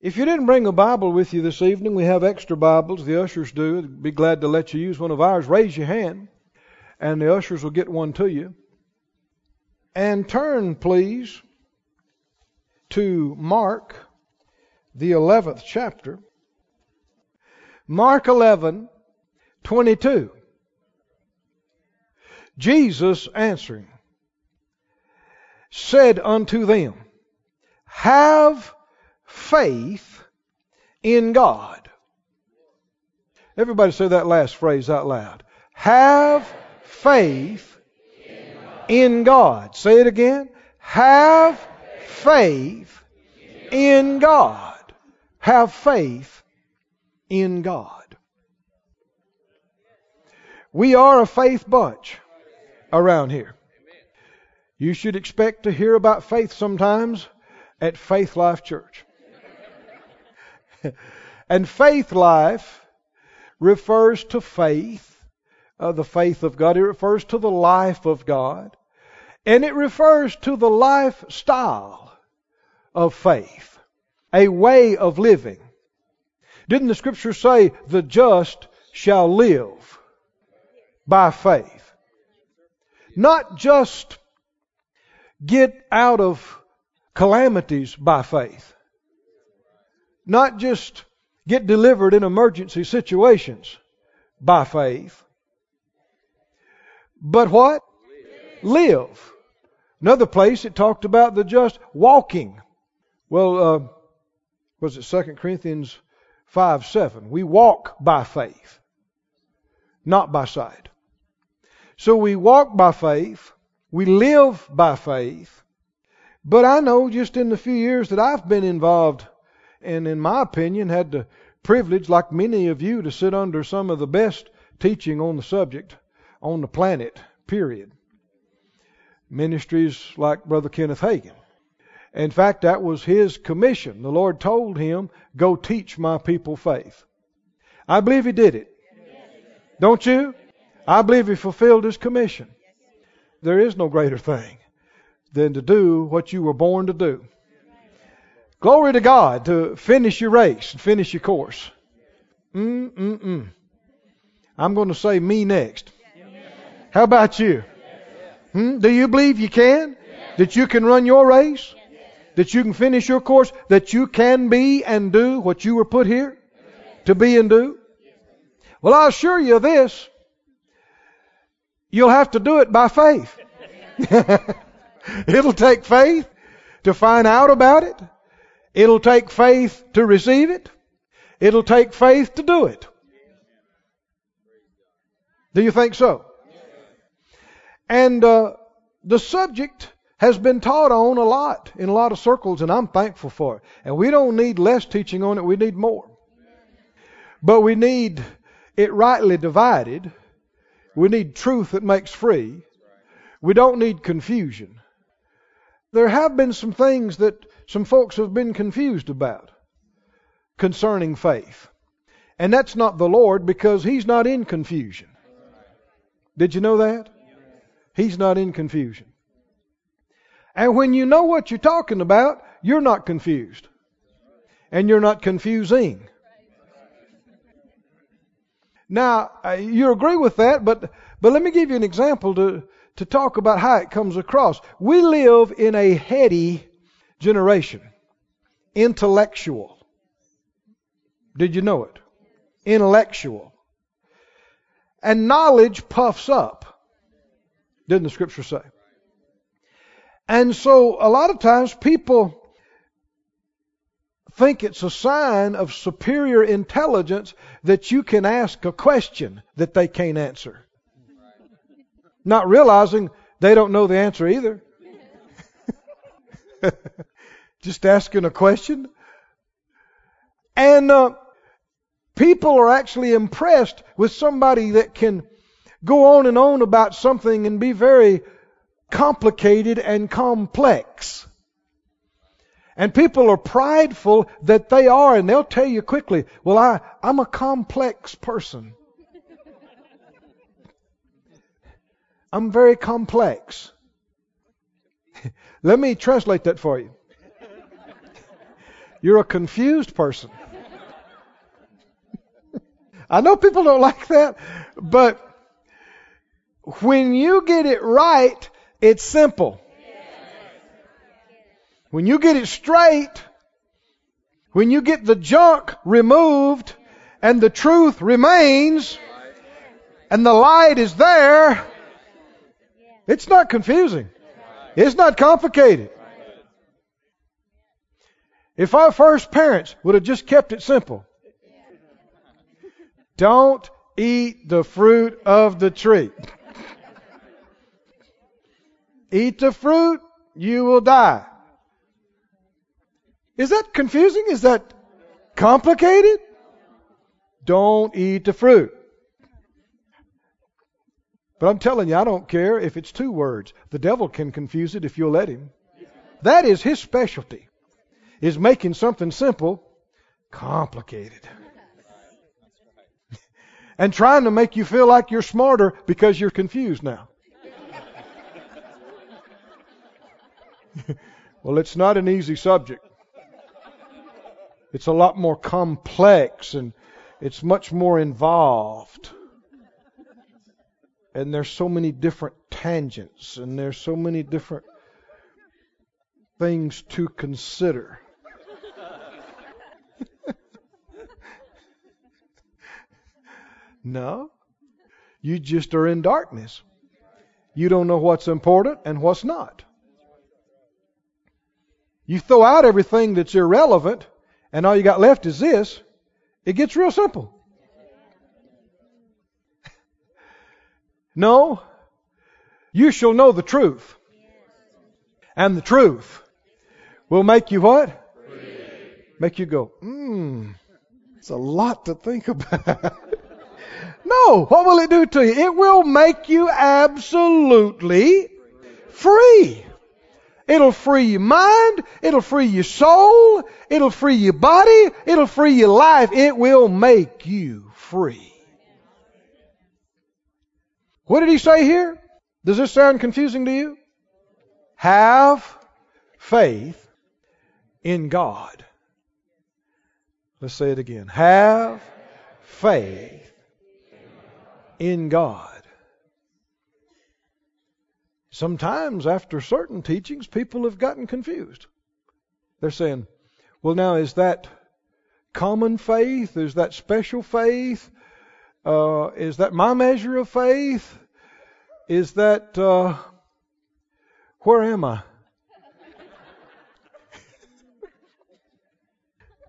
If you didn't bring a Bible with you this evening, we have extra Bibles. The ushers do. Be glad to let you use one of ours. Raise your hand, and the ushers will get one to you. And turn, please, to Mark, the 11th chapter. Mark 11, 22. Jesus answering said unto them, Have faith in God. Everybody say that last phrase out loud. Have faith in God. Say it again. Have faith in God. Have faith in God. We are a faith bunch around here. You should expect to hear about faith sometimes at Faith Life Church. and faith life refers to faith, uh, the faith of God. It refers to the life of God. And it refers to the lifestyle of faith, a way of living. Didn't the scripture say, the just shall live by faith? Not just get out of calamities by faith. Not just get delivered in emergency situations by faith. But what? Live. Another place it talked about the just walking. Well, uh, was it 2 Corinthians 5 7? We walk by faith, not by sight. So we walk by faith we live by faith. But I know just in the few years that I've been involved, and in my opinion, had the privilege, like many of you, to sit under some of the best teaching on the subject on the planet, period. Ministries like Brother Kenneth Hagin. In fact, that was his commission. The Lord told him, Go teach my people faith. I believe he did it. Don't you? I believe he fulfilled his commission there is no greater thing than to do what you were born to do. Glory to God to finish your race and finish your course. Mm mm mm. I'm going to say me next. How about you? Hmm? Do you believe you can? That you can run your race? That you can finish your course? That you can be and do what you were put here to be and do? Well, I assure you this You'll have to do it by faith. It'll take faith to find out about it. It'll take faith to receive it. It'll take faith to do it. Do you think so? And uh, the subject has been taught on a lot in a lot of circles, and I'm thankful for it. And we don't need less teaching on it, we need more. But we need it rightly divided we need truth that makes free. We don't need confusion. There have been some things that some folks have been confused about concerning faith. And that's not the Lord because He's not in confusion. Did you know that? He's not in confusion. And when you know what you're talking about, you're not confused. And you're not confusing. Now, uh, you agree with that, but, but let me give you an example to, to talk about how it comes across. We live in a heady generation, intellectual. Did you know it? Intellectual. And knowledge puffs up, didn't the scripture say? And so a lot of times people think it's a sign of superior intelligence that you can ask a question that they can't answer. Not realizing they don't know the answer either. Just asking a question. And uh, people are actually impressed with somebody that can go on and on about something and be very complicated and complex. And people are prideful that they are, and they'll tell you quickly, well, I, I'm a complex person. I'm very complex. Let me translate that for you. You're a confused person. I know people don't like that, but when you get it right, it's simple. When you get it straight, when you get the junk removed and the truth remains and the light is there, it's not confusing. It's not complicated. If our first parents would have just kept it simple, don't eat the fruit of the tree. eat the fruit, you will die. Is that confusing? Is that complicated? Don't eat the fruit. But I'm telling you, I don't care if it's two words. The devil can confuse it if you'll let him. That is his specialty, is making something simple complicated. and trying to make you feel like you're smarter because you're confused now. well, it's not an easy subject. It's a lot more complex and it's much more involved and there's so many different tangents and there's so many different things to consider. No. You just are in darkness. You don't know what's important and what's not. You throw out everything that's irrelevant and all you got left is this. It gets real simple. No. You shall know the truth. And the truth will make you what? Free. Make you go, mmm, it's a lot to think about. no, what will it do to you? It will make you absolutely free. It'll free your mind. It'll free your soul. It'll free your body. It'll free your life. It will make you free. What did he say here? Does this sound confusing to you? Have faith in God. Let's say it again. Have faith in God. Sometimes after certain teachings, people have gotten confused. They're saying, well, now is that common faith? Is that special faith? Uh, is that my measure of faith? Is that, uh, where am I?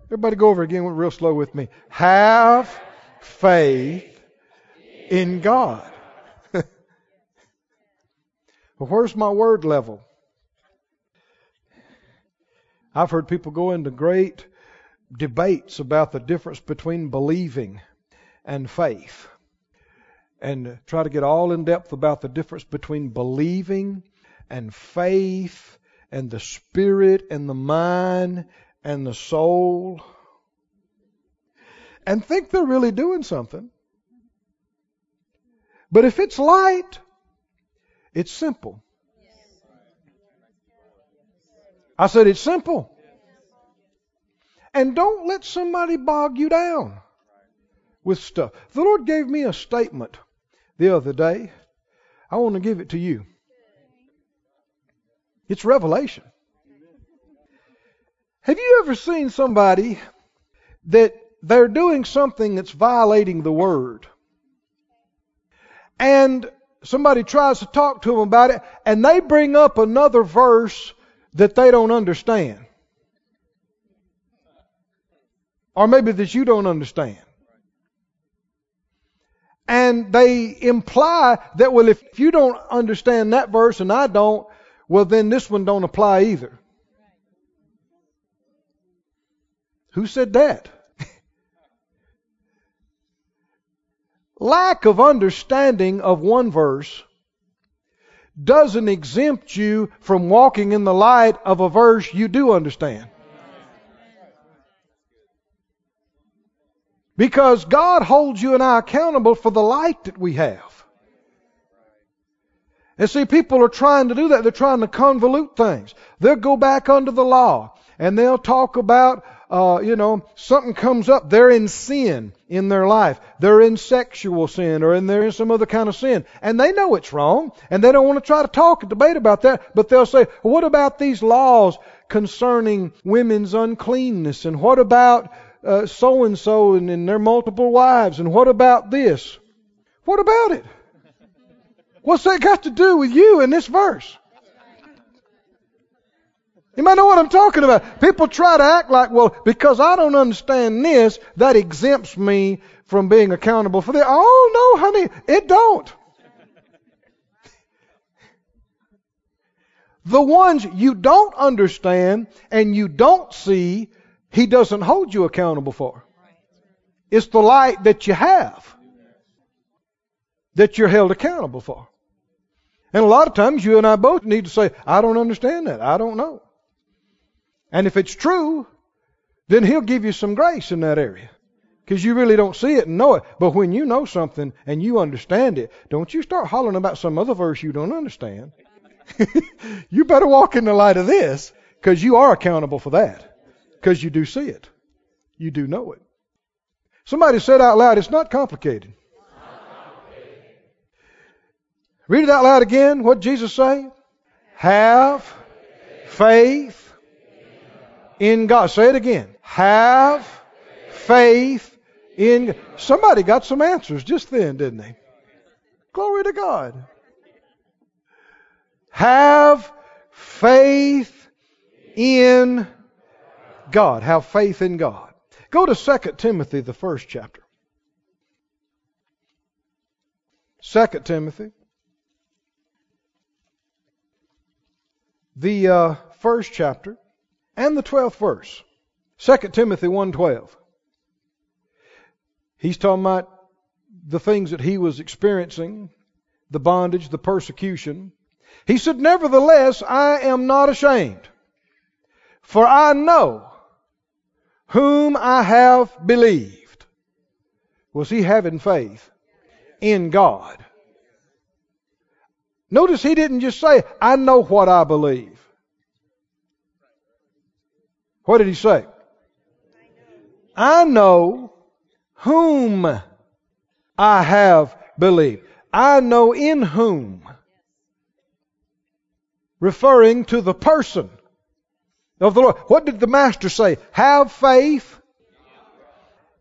Everybody go over again real slow with me. Have faith in God. well, where's my word level? I've heard people go into great debates about the difference between believing and faith and try to get all in depth about the difference between believing and faith and the spirit and the mind and the soul and think they're really doing something. But if it's light, it's simple. I said it's simple. And don't let somebody bog you down with stuff. The Lord gave me a statement the other day. I want to give it to you. It's revelation. Have you ever seen somebody that they're doing something that's violating the word? And somebody tries to talk to them about it, and they bring up another verse that they don't understand. Or maybe that you don't understand and they imply that, well, if you don't understand that verse and I don't, well, then this one don't apply either. Who said that? Lack of understanding of one verse doesn't exempt you from walking in the light of a verse you do understand. Because God holds you and I accountable for the light that we have. And see, people are trying to do that. They're trying to convolute things. They'll go back under the law and they'll talk about uh, you know, something comes up. They're in sin in their life. They're in sexual sin or in they're in some other kind of sin. And they know it's wrong. And they don't want to try to talk and debate about that. But they'll say, what about these laws concerning women's uncleanness? And what about so and so and their multiple wives? And what about this? What about it? What's that got to do with you in this verse? You might know what I'm talking about. People try to act like, well, because I don't understand this, that exempts me from being accountable for this. Oh, no, honey, it don't. the ones you don't understand and you don't see, He doesn't hold you accountable for. It's the light that you have that you're held accountable for. And a lot of times you and I both need to say, I don't understand that. I don't know. And if it's true, then He'll give you some grace in that area. Because you really don't see it and know it. But when you know something and you understand it, don't you start hollering about some other verse you don't understand. you better walk in the light of this because you are accountable for that. Because you do see it. You do know it. Somebody said out loud, it's not complicated. Read it out loud again. What did Jesus say? Have faith in God. Say it again. Have faith in Somebody got some answers just then, didn't they? Glory to God. Have faith in God. Have faith in God. Go to 2 Timothy, the first chapter. 2 Timothy. The uh, first chapter and the 12th verse. 2 Timothy 1:12. He's talking about the things that he was experiencing, the bondage, the persecution. He said, "Nevertheless, I am not ashamed, for I know whom I have believed." Was he having faith in God? Notice he didn't just say, "I know what I believe." What did he say? I know whom I have believed. I know in whom. Referring to the person of the Lord. What did the Master say? Have faith.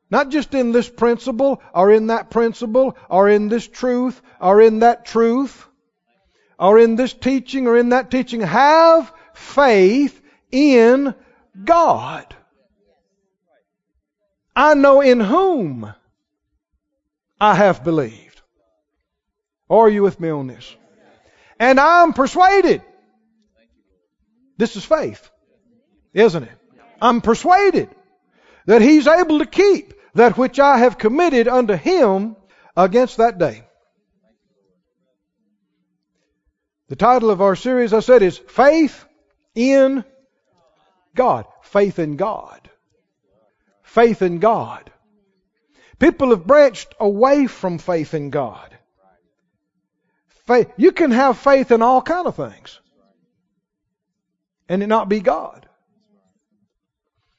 Not just in this principle, or in that principle, or in this truth, or in that truth, or in this teaching, or in that teaching. Have faith in God. I know in whom I have believed. Are you with me on this? And I'm persuaded. This is faith, isn't it? I'm persuaded that He's able to keep that which I have committed unto Him against that day. The title of our series, I said, is Faith in God. Faith in God. Faith in God. People have branched away from faith in God. Faith, you can have faith in all kind of things and it not be God.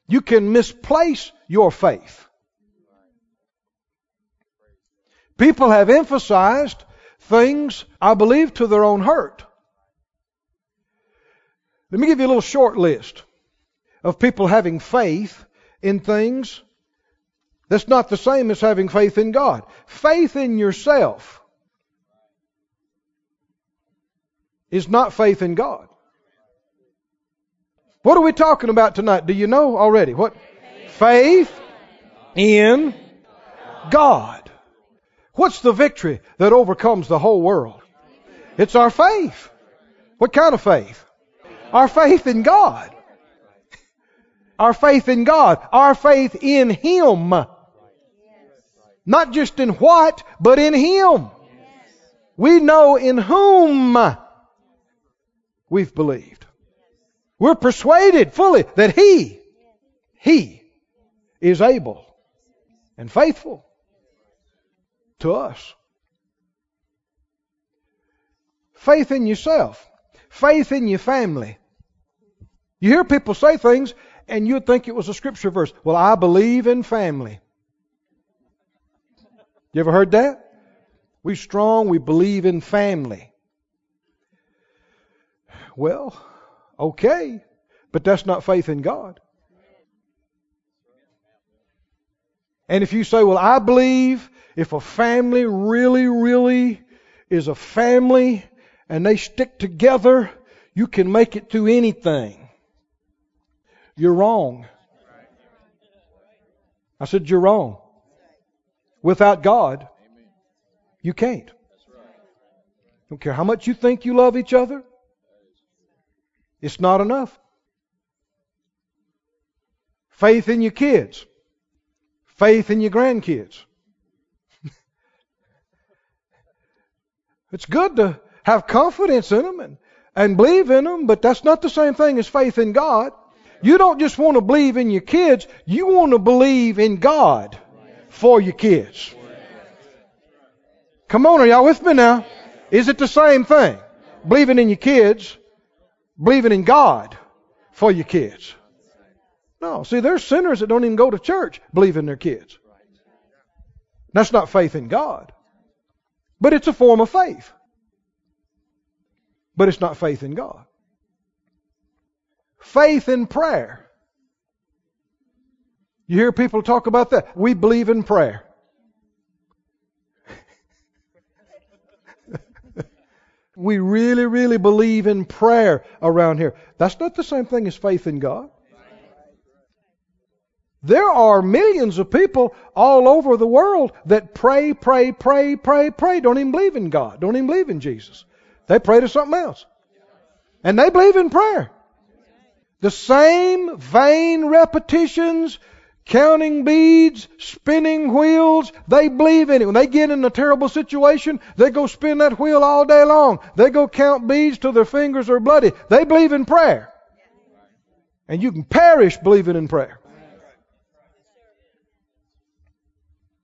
You can misplace your faith. People have emphasized things, I believe, to their own hurt. Let me give you a little short list of people having faith in things that's not the same as having faith in God. Faith in yourself is not faith in God. What are we talking about tonight? Do you know already? What? Faith in God. What's the victory that overcomes the whole world? It's our faith. What kind of faith? Our faith in God. Our faith in God. Our faith in Him. Not just in what, but in Him. We know in whom we've believed. We're persuaded fully that He, He is able and faithful to us. Faith in yourself. Faith in your family. You hear people say things and you'd think it was a scripture verse. Well, I believe in family. You ever heard that? We strong, we believe in family. Well, okay, but that's not faith in God. And if you say, well, I believe if a family really, really is a family and they stick together, you can make it through anything. You're wrong. I said, You're wrong. Without God, you can't. Don't care how much you think you love each other, it's not enough. Faith in your kids, faith in your grandkids. it's good to have confidence in them and, and believe in them, but that's not the same thing as faith in God. You don't just want to believe in your kids, you want to believe in God for your kids. Come on, are y'all with me now? Is it the same thing? Believing in your kids, believing in God for your kids. No, see, there's sinners that don't even go to church believing their kids. That's not faith in God. But it's a form of faith. But it's not faith in God. Faith in prayer. You hear people talk about that. We believe in prayer. we really, really believe in prayer around here. That's not the same thing as faith in God. There are millions of people all over the world that pray, pray, pray, pray, pray, don't even believe in God, don't even believe in Jesus. They pray to something else. And they believe in prayer. The same vain repetitions, counting beads, spinning wheels, they believe in it. When they get in a terrible situation, they go spin that wheel all day long. They go count beads till their fingers are bloody. They believe in prayer. And you can perish believing in prayer.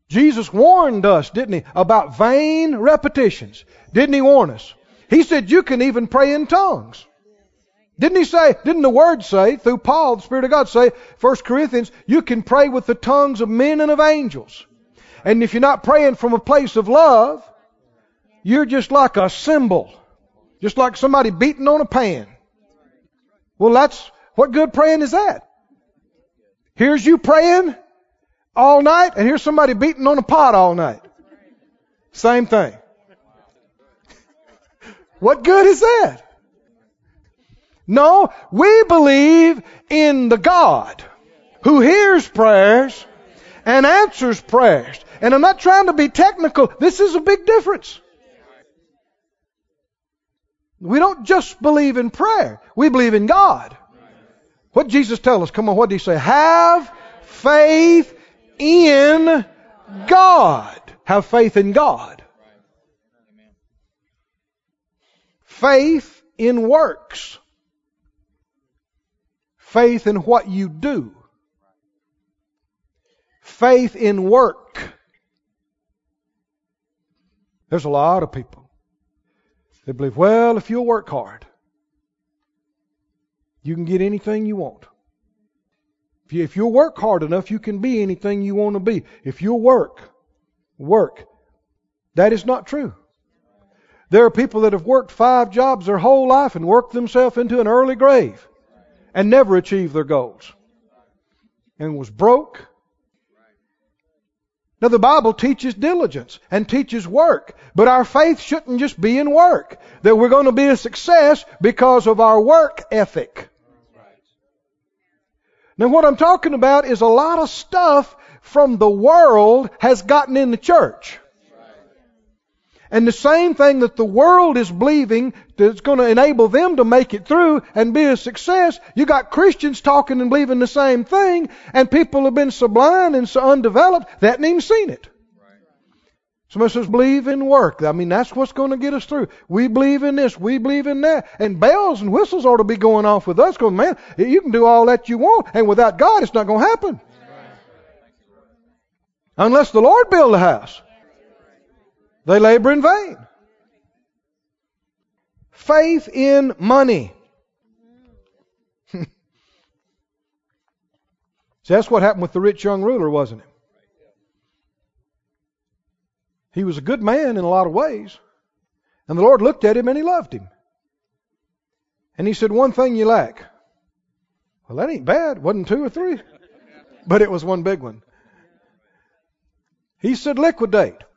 Jesus warned us, didn't he, about vain repetitions. Didn't he warn us? He said you can even pray in tongues. Didn't he say, didn't the word say, through Paul, the Spirit of God say, 1 Corinthians, you can pray with the tongues of men and of angels. And if you're not praying from a place of love, you're just like a cymbal. Just like somebody beating on a pan. Well, that's, what good praying is that? Here's you praying all night, and here's somebody beating on a pot all night. Same thing. What good is that? No, we believe in the God who hears prayers and answers prayers. And I'm not trying to be technical. This is a big difference. We don't just believe in prayer. We believe in God. What Jesus tell us? Come on, what did he say? Have faith in God. Have faith in God. Faith in works faith in what you do, faith in work. There's a lot of people that believe, well, if you'll work hard, you can get anything you want. If, you, if you'll work hard enough, you can be anything you want to be. If you'll work, work. That is not true. There are people that have worked five jobs their whole life and worked themselves into an early grave and never achieved their goals and was broke. Now the Bible teaches diligence and teaches work, but our faith shouldn't just be in work. That we're going to be a success because of our work ethic. Now what I'm talking about is a lot of stuff from the world has gotten in the church. And the same thing that the world is believing that's going to enable them to make it through and be a success, you got Christians talking and believing the same thing, and people have been so blind and so undeveloped they haven't even seen it. Somebody says, believe in work. I mean, that's what's going to get us through. We believe in this. We believe in that. And bells and whistles ought to be going off with us going, man, you can do all that you want. And without God, it's not going to happen. Unless the Lord build the house. They labor in vain. Faith in money. See, that's what happened with the rich young ruler, wasn't it? He was a good man in a lot of ways. And the Lord looked at him and he loved him. And he said, One thing you lack. Well, that ain't bad. Wasn't two or three. But it was one big one. He said, Liquidate.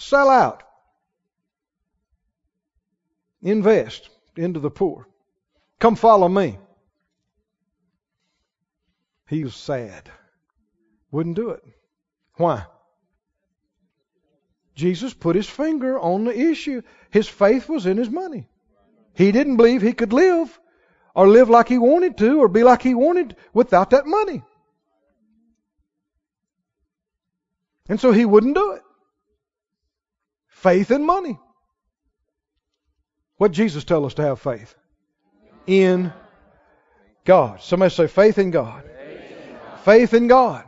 Sell out. Invest into the poor. Come follow me. He was sad. Wouldn't do it. Why? Jesus put his finger on the issue. His faith was in his money. He didn't believe he could live or live like he wanted to or be like he wanted without that money. And so he wouldn't do it. Faith in money. What Jesus tell us to have faith? In God. Somebody say faith in God. Faith in God.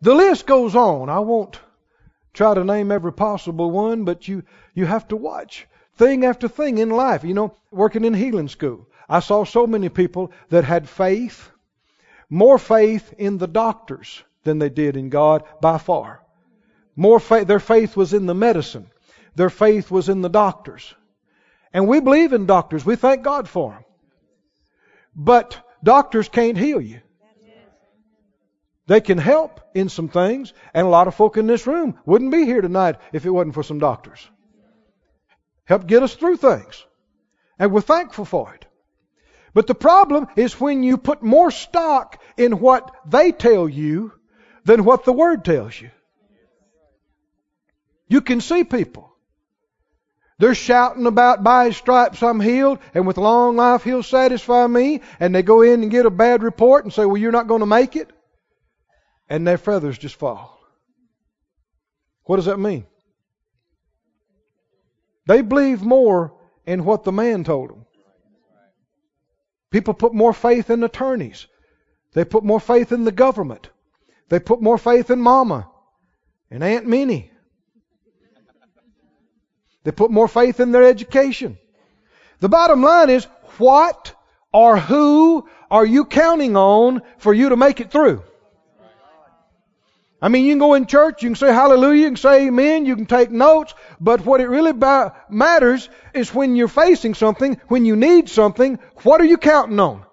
The list goes on. I won't try to name every possible one, but you, you have to watch thing after thing in life. You know, working in healing school, I saw so many people that had faith, more faith in the doctors than they did in God by far. More faith, their faith was in the medicine. Their faith was in the doctors. And we believe in doctors. We thank God for them. But doctors can't heal you. They can help in some things, and a lot of folk in this room wouldn't be here tonight if it wasn't for some doctors. Help get us through things. And we're thankful for it. But the problem is when you put more stock in what they tell you than what the Word tells you. You can see people. They're shouting about by his stripes I'm healed, and with long life he'll satisfy me, and they go in and get a bad report and say, Well, you're not going to make it and their feathers just fall. What does that mean? They believe more in what the man told them. People put more faith in attorneys. They put more faith in the government. They put more faith in mama and Aunt Minnie. They put more faith in their education. The bottom line is what or who are you counting on for you to make it through? I mean, you can go in church, you can say hallelujah, you can say amen, you can take notes, but what it really ba- matters is when you're facing something, when you need something, what are you counting on?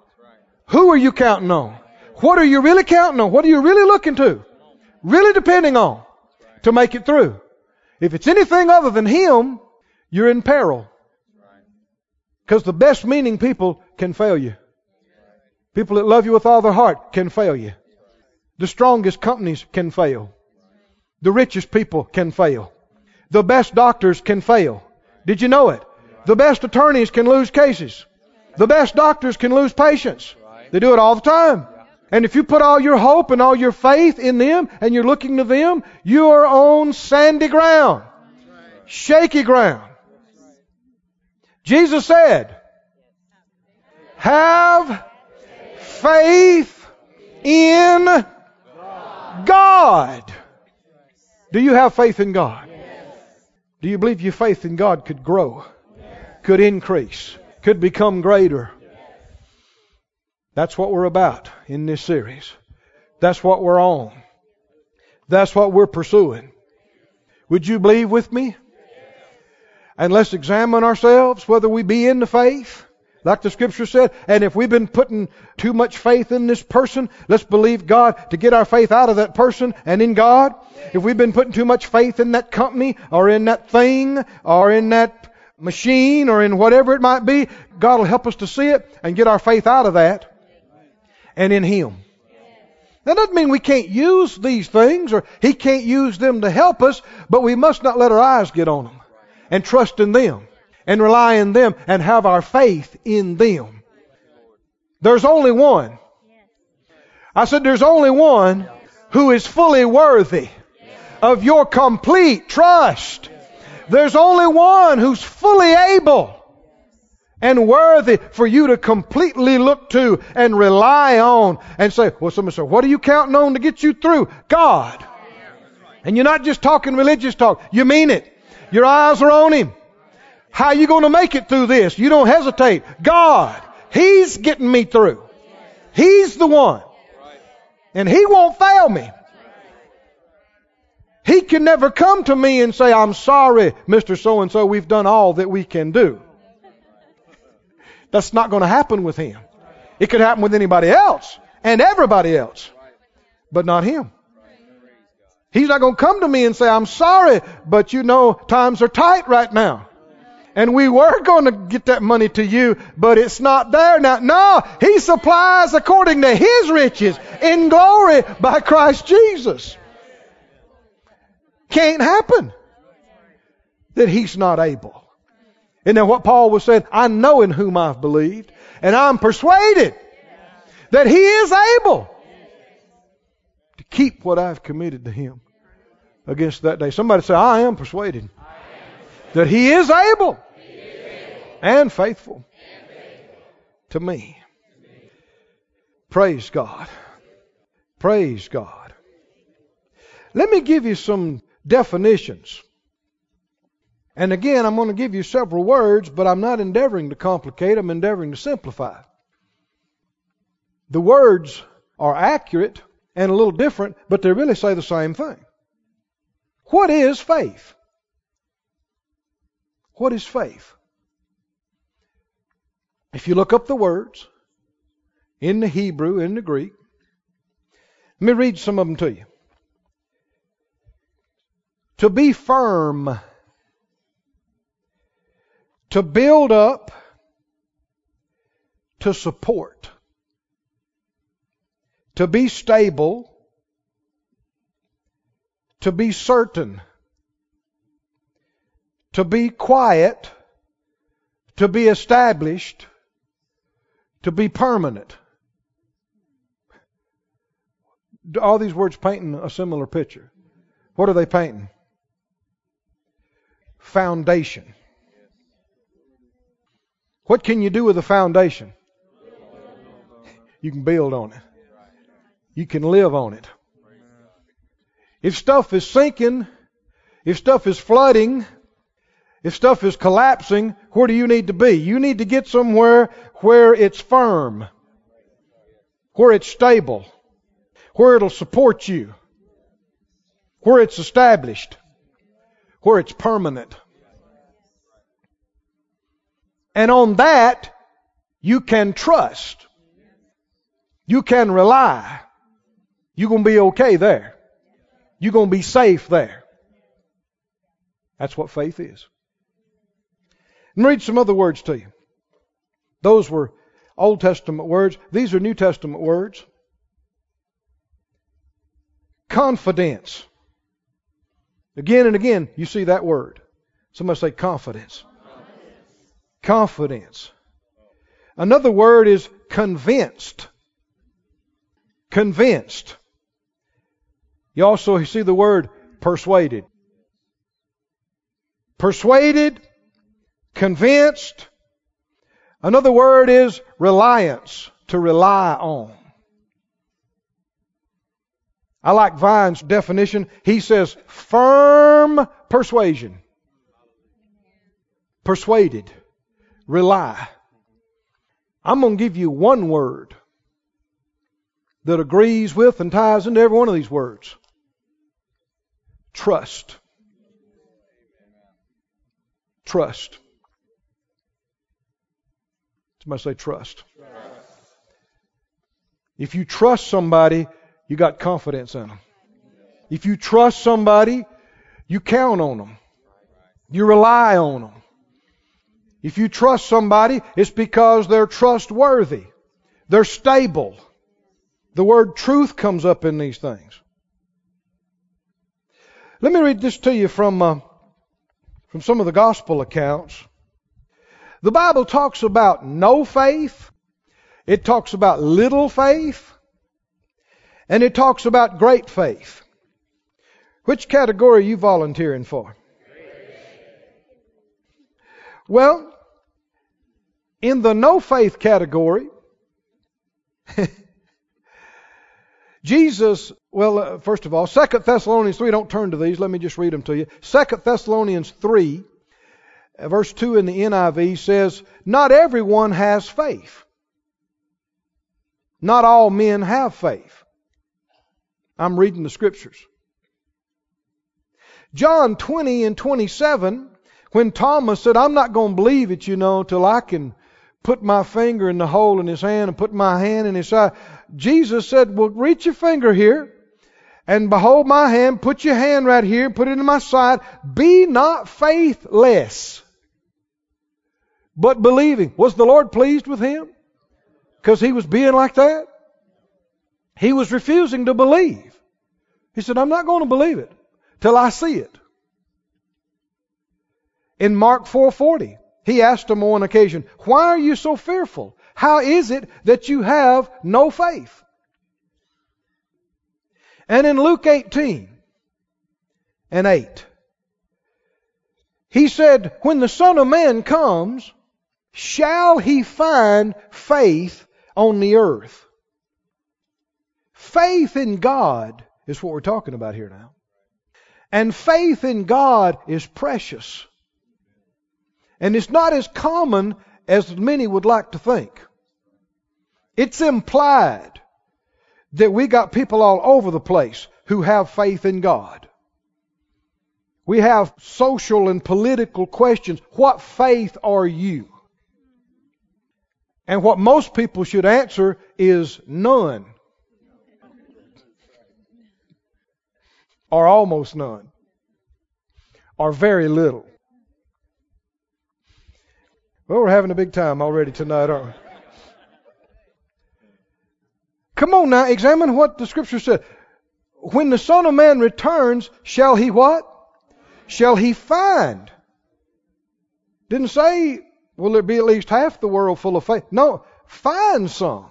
Who are you counting on? What are you really counting on? What are you really looking to? Really depending on to make it through. If it's anything other than Him, you're in peril. Because the best meaning people can fail you. People that love you with all their heart can fail you. The strongest companies can fail. The richest people can fail. The best doctors can fail. Did you know it? The best attorneys can lose cases. The best doctors can lose patients. They do it all the time. And if you put all your hope and all your faith in them and you're looking to them, you are on sandy ground, shaky ground. Jesus said, have faith in God. Do you have faith in God? Do you believe your faith in God could grow, could increase, could become greater? That's what we're about in this series. That's what we're on. That's what we're pursuing. Would you believe with me? And let's examine ourselves whether we be in the faith like the scripture said, and if we've been putting too much faith in this person, let's believe God to get our faith out of that person and in God. If we've been putting too much faith in that company or in that thing or in that machine or in whatever it might be, God will help us to see it and get our faith out of that and in Him. That doesn't mean we can't use these things or He can't use them to help us, but we must not let our eyes get on them and trust in them and rely in them and have our faith in them. There's only one. I said there's only one who is fully worthy of your complete trust. There's only one who's fully able and worthy for you to completely look to and rely on and say, well, somebody said, what are you counting on to get you through? God. And you're not just talking religious talk. You mean it. Your eyes are on Him. How are you going to make it through this? You don't hesitate. God, He's getting me through. He's the one. And He won't fail me. He can never come to me and say, I'm sorry, Mr. So and so, we've done all that we can do. That's not going to happen with Him. It could happen with anybody else and everybody else, but not Him. He's not going to come to me and say, I'm sorry, but you know, times are tight right now. And we were going to get that money to you, but it's not there now. No, He supplies according to His riches in glory by Christ Jesus. Can't happen that He's not able. And then what Paul was saying, I know in whom I've believed, and I'm persuaded that He is able to keep what I've committed to Him against that day. Somebody say, I am persuaded that He is able and faithful to me. Praise God. Praise God. Let me give you some definitions. And again, I'm going to give you several words, but I'm not endeavoring to complicate, I'm endeavoring to simplify. The words are accurate and a little different, but they really say the same thing. What is faith? What is faith? If you look up the words in the Hebrew, in the Greek, let me read some of them to you. To be firm, to build up, to support, to be stable, to be certain, to be quiet, to be established, to be permanent. All these words painting a similar picture. What are they painting? Foundation. What can you do with a foundation? You can build on it. You can live on it. If stuff is sinking, if stuff is flooding, if stuff is collapsing, where do you need to be? You need to get somewhere where it's firm, where it's stable, where it'll support you, where it's established, where it's permanent. And on that, you can trust. You can rely. You're going to be okay there. You're going to be safe there. That's what faith is. And read some other words to you. Those were Old Testament words. These are New Testament words. Confidence. Again and again, you see that word. Somebody say confidence. Confidence. Another word is convinced. Convinced. You also see the word persuaded. Persuaded, convinced. Another word is reliance, to rely on. I like Vine's definition. He says firm persuasion. Persuaded. Rely. I'm going to give you one word that agrees with and ties into every one of these words. Trust. Trust. Somebody say trust. trust. If you trust somebody, you got confidence in them. If you trust somebody, you count on them. You rely on them. If you trust somebody, it's because they're trustworthy. They're stable. The word truth comes up in these things. Let me read this to you from, uh, from some of the gospel accounts. The Bible talks about no faith. It talks about little faith. And it talks about great faith. Which category are you volunteering for? Well, in the no faith category, Jesus, well, uh, first of all, Second Thessalonians 3, don't turn to these, let me just read them to you. Second Thessalonians 3, uh, verse 2 in the NIV says, Not everyone has faith. Not all men have faith. I'm reading the scriptures. John 20 and 27, when Thomas said, I'm not going to believe it, you know, till I can put my finger in the hole in his hand and put my hand in his side. Jesus said, Well, reach your finger here and behold my hand, put your hand right here, put it in my side. Be not faithless, but believing. Was the Lord pleased with him? Because he was being like that? He was refusing to believe. He said, I'm not going to believe it till I see it. In Mark 4:40, he asked him on occasion, "Why are you so fearful? How is it that you have no faith?" And in Luke 18 and 8, he said, When the Son of Man comes, shall he find faith on the earth? Faith in God is what we're talking about here now. And faith in God is precious. And it's not as common as many would like to think. It's implied that we got people all over the place who have faith in God. We have social and political questions. What faith are you? And what most people should answer is none. Or almost none. Or very little. Well, we're having a big time already tonight, aren't we? Come on now, examine what the scripture said. When the Son of Man returns, shall he what? Shall he find? Didn't say, will there be at least half the world full of faith? No, find some.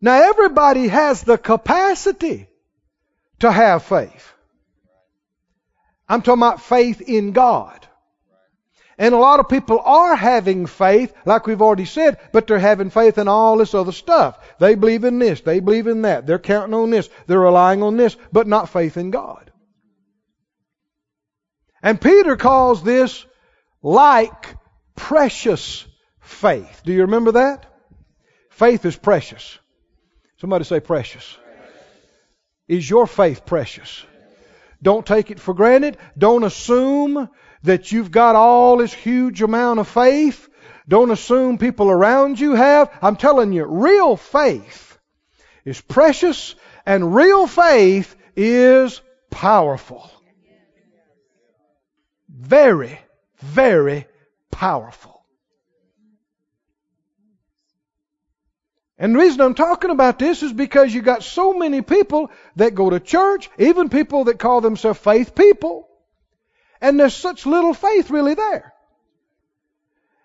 Now everybody has the capacity to have faith. I'm talking about faith in God. And a lot of people are having faith, like we've already said, but they're having faith in all this other stuff. They believe in this, they believe in that, they're counting on this, they're relying on this, but not faith in God. And Peter calls this like precious faith. Do you remember that? Faith is precious. Somebody say precious. Is your faith precious? Don't take it for granted. Don't assume that you've got all this huge amount of faith. Don't assume people around you have. I'm telling you, real faith is precious and real faith is powerful. Very, very powerful. And the reason I'm talking about this is because you got so many people that go to church, even people that call themselves faith people, and there's such little faith really there.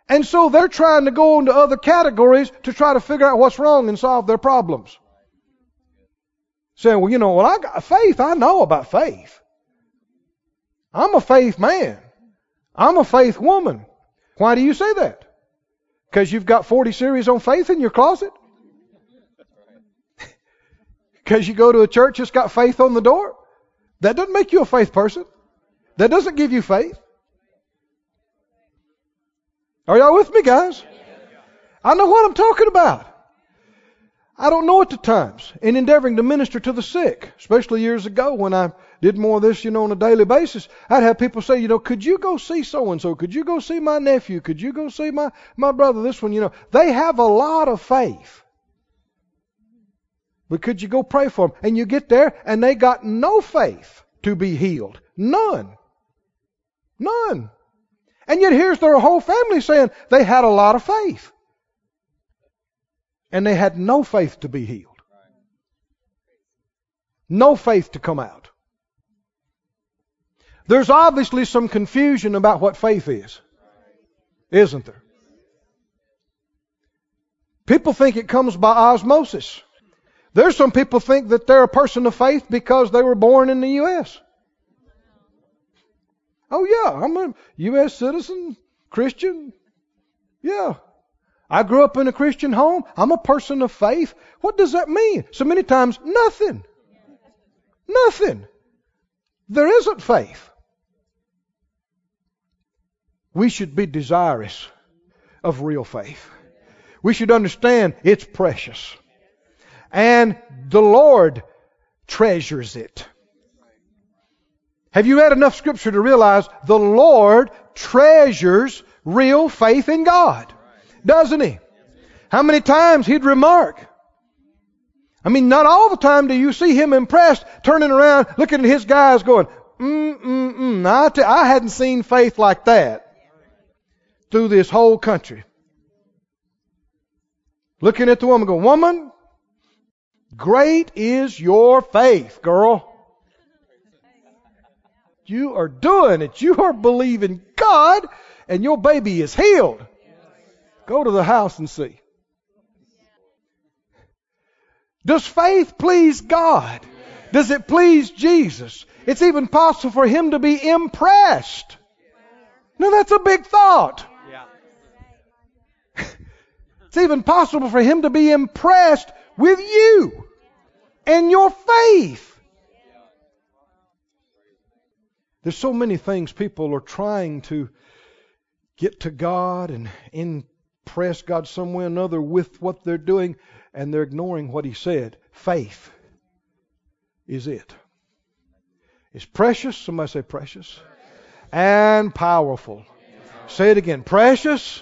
And so they're trying to go into other categories to try to figure out what's wrong and solve their problems. Saying, well, you know, well, I got faith. I know about faith. I'm a faith man. I'm a faith woman. Why do you say that? Because you've got 40 series on faith in your closet? Because you go to a church that's got faith on the door? That doesn't make you a faith person. That doesn't give you faith. Are y'all with me, guys? I know what I'm talking about. I don't know at the times. In endeavoring to minister to the sick, especially years ago when I did more of this, you know, on a daily basis, I'd have people say, you know, could you go see so and so? Could you go see my nephew? Could you go see my, my brother? This one, you know. They have a lot of faith. But could you go pray for them? And you get there and they got no faith to be healed. None. None. And yet here's their whole family saying they had a lot of faith. And they had no faith to be healed. No faith to come out. There's obviously some confusion about what faith is. Isn't there? People think it comes by osmosis. There's some people think that they're a person of faith because they were born in the U.S. Oh, yeah, I'm a U.S. citizen, Christian. Yeah. I grew up in a Christian home. I'm a person of faith. What does that mean? So many times, nothing. Nothing. There isn't faith. We should be desirous of real faith. We should understand it's precious. And the Lord treasures it. Have you read enough scripture to realize the Lord treasures real faith in God? Doesn't He? How many times He'd remark, I mean, not all the time do you see him impressed, turning around, looking at his guys going, mm, mm, mm. I, t- I hadn't seen faith like that through this whole country. Looking at the woman going, woman, great is your faith, girl. You are doing it. You are believing God and your baby is healed. Go to the house and see. Does faith please God? Does it please Jesus? It's even possible for him to be impressed. Now that's a big thought. it's even possible for him to be impressed with you and your faith. There's so many things people are trying to get to God and impress God some way or another with what they're doing and they're ignoring what he said. Faith is it. It's precious. Somebody say precious. And powerful. Say it again. Precious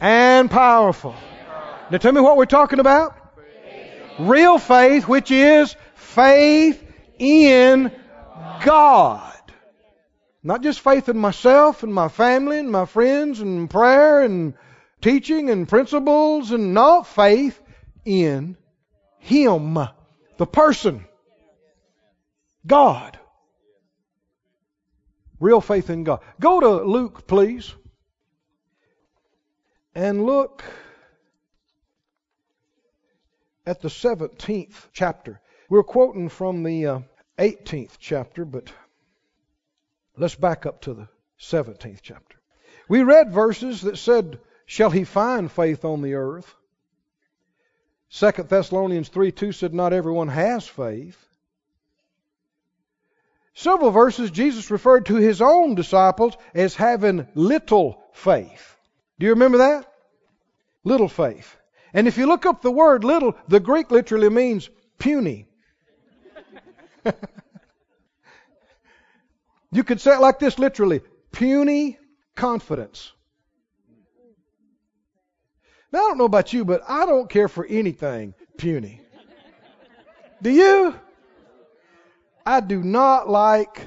and powerful. Now tell me what we're talking about. Real faith, which is faith in God. Not just faith in myself and my family and my friends and prayer and teaching and principles and not faith in Him, the person, God. Real faith in God. Go to Luke, please, and look at the 17th chapter. We're quoting from the uh, 18th chapter, but let's back up to the 17th chapter. We read verses that said, Shall he find faith on the earth? Second Thessalonians 3 2 said, Not everyone has faith. Several verses, Jesus referred to his own disciples as having little faith. Do you remember that? Little faith. And if you look up the word little, the Greek literally means puny. you could say it like this literally puny confidence. Now, I don't know about you, but I don't care for anything puny. Do you? I do not like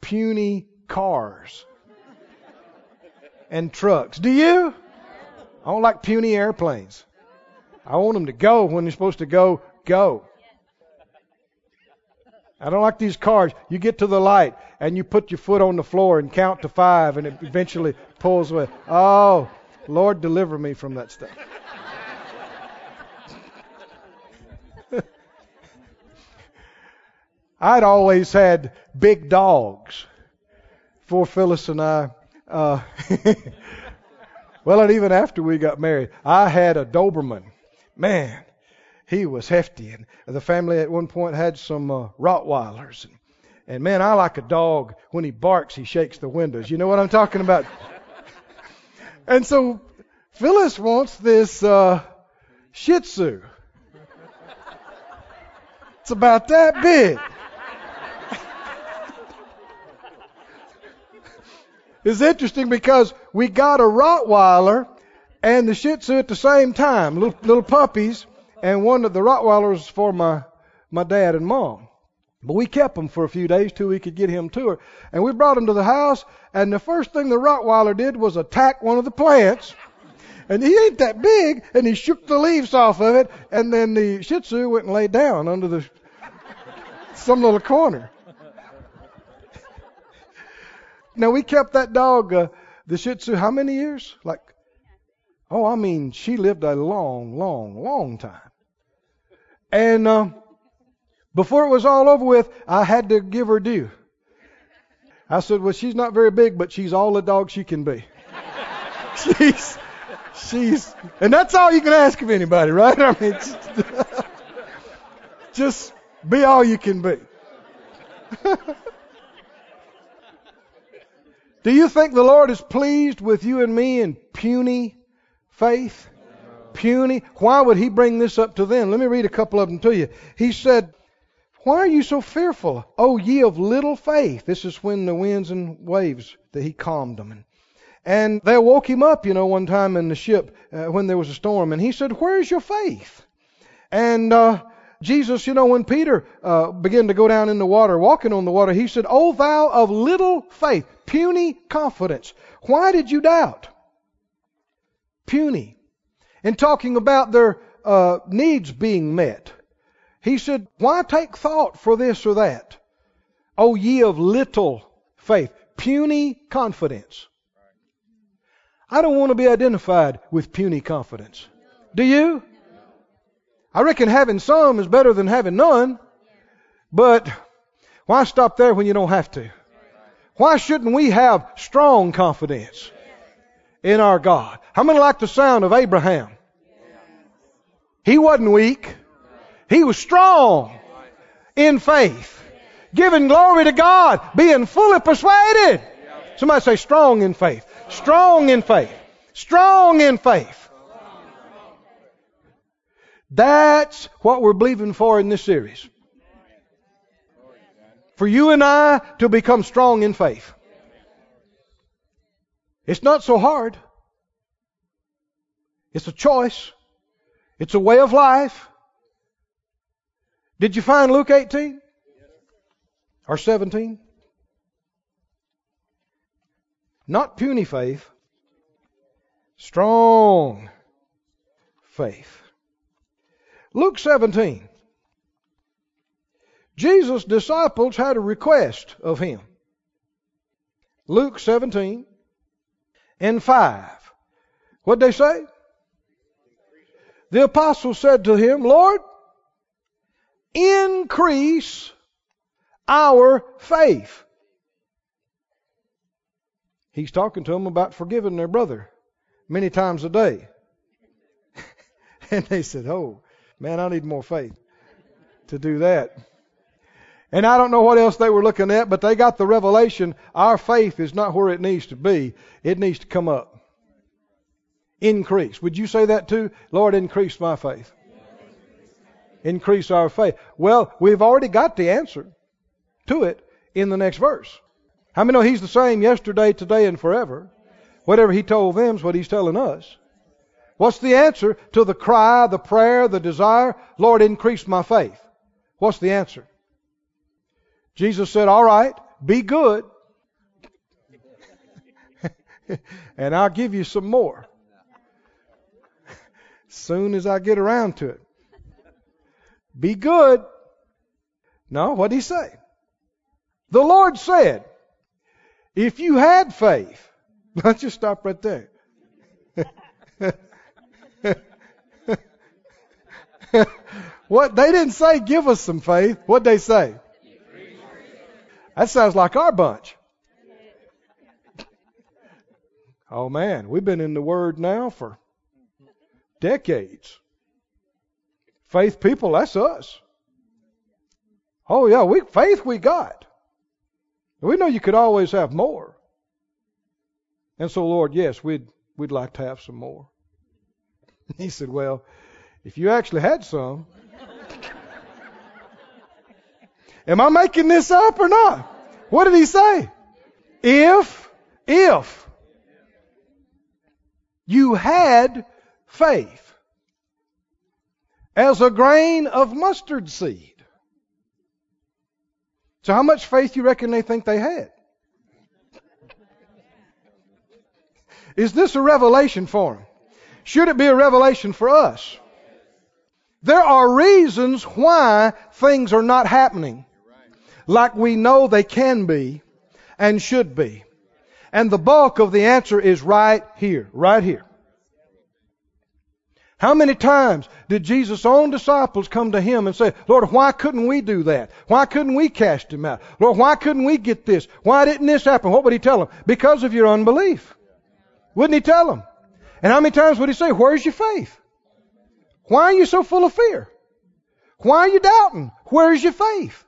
puny cars and trucks. Do you? I don't like puny airplanes. I want them to go when they're supposed to go, go. I don't like these cars. You get to the light and you put your foot on the floor and count to five and it eventually pulls away. Oh, Lord, deliver me from that stuff. I'd always had big dogs for Phyllis and I. Uh, well, and even after we got married, I had a Doberman. Man, he was hefty. And the family at one point had some uh, Rottweilers. And, and man, I like a dog. When he barks, he shakes the windows. You know what I'm talking about? And so Phyllis wants this uh, Shih Tzu. It's about that big. it's interesting because we got a Rottweiler and the Shih Tzu at the same time, little, little puppies, and one of the Rottweilers for my my dad and mom. But we kept him for a few days till we could get him to her. And we brought him to the house, and the first thing the Rottweiler did was attack one of the plants. And he ain't that big, and he shook the leaves off of it, and then the Shih Tzu went and lay down under the some little corner. now we kept that dog, uh, the Shih Tzu, how many years? Like, oh, I mean, she lived a long, long, long time. And uh, before it was all over with, I had to give her due. I said, Well, she's not very big, but she's all the dog she can be. she's, she's, and that's all you can ask of anybody, right? I mean, just, just be all you can be. Do you think the Lord is pleased with you and me in puny faith? puny. Why would he bring this up to them? Let me read a couple of them to you. He said, Why are you so fearful, O ye of little faith? This is when the winds and waves that he calmed them. And they woke him up, you know, one time in the ship uh, when there was a storm, and he said, Where's your faith? And uh, Jesus, you know, when Peter uh, began to go down in the water, walking on the water, he said, O thou of little faith, puny confidence, why did you doubt? Puny. In talking about their uh, needs being met, he said, Why take thought for this or that? O ye of little faith, puny confidence. I don't want to be identified with puny confidence. Do you? I reckon having some is better than having none. But why stop there when you don't have to? Why shouldn't we have strong confidence in our God? How many like the sound of Abraham? He wasn't weak. He was strong in faith, giving glory to God, being fully persuaded. Somebody say strong in faith. Strong in faith. Strong in faith. That's what we're believing for in this series. For you and I to become strong in faith. It's not so hard. It's a choice. It's a way of life. Did you find Luke 18? Or 17? Not puny faith, strong faith. Luke 17. Jesus' disciples had a request of him. Luke 17 and 5. What'd they say? The apostle said to him, Lord, increase our faith. He's talking to them about forgiving their brother many times a day. and they said, Oh, man, I need more faith to do that. And I don't know what else they were looking at, but they got the revelation our faith is not where it needs to be. It needs to come up. Increase. Would you say that too? Lord, increase my faith. Increase our faith. Well, we've already got the answer to it in the next verse. How many know He's the same yesterday, today, and forever? Whatever He told them is what He's telling us. What's the answer to the cry, the prayer, the desire? Lord, increase my faith. What's the answer? Jesus said, All right, be good, and I'll give you some more. Soon as I get around to it. Be good. No, what did he say? The Lord said, if you had faith, let's just stop right there. what they didn't say give us some faith. What they say? That sounds like our bunch. Oh man, we've been in the word now for decades. Faith people, that's us. Oh yeah, we faith we got. We know you could always have more. And so, Lord, yes, we'd, we'd like to have some more. He said, Well, if you actually had some, am I making this up or not? What did he say? If, if you had faith as a grain of mustard seed, so how much faith do you reckon they think they had? Is this a revelation for them? Should it be a revelation for us? There are reasons why things are not happening like we know they can be and should be. And the bulk of the answer is right here, right here. How many times did Jesus' own disciples come to him and say, Lord, why couldn't we do that? Why couldn't we cast him out? Lord, why couldn't we get this? Why didn't this happen? What would he tell them? Because of your unbelief. Wouldn't he tell them? And how many times would he say, Where's your faith? Why are you so full of fear? Why are you doubting? Where's your faith?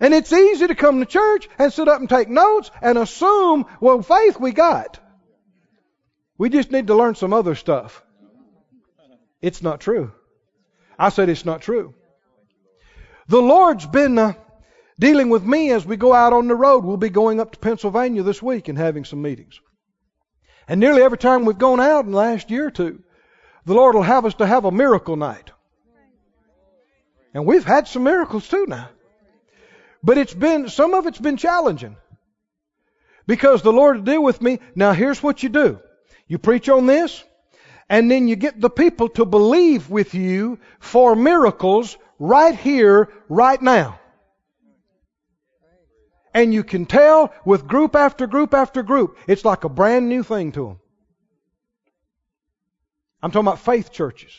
And it's easy to come to church and sit up and take notes and assume, well, faith we got. We just need to learn some other stuff. It's not true. I said it's not true. The Lord's been uh, dealing with me as we go out on the road. We'll be going up to Pennsylvania this week and having some meetings. And nearly every time we've gone out in the last year or two, the Lord will have us to have a miracle night. And we've had some miracles too now. But it's been, some of it's been challenging. Because the Lord will deal with me. Now here's what you do. You preach on this, and then you get the people to believe with you for miracles right here, right now. And you can tell with group after group after group, it's like a brand new thing to them. I'm talking about faith churches.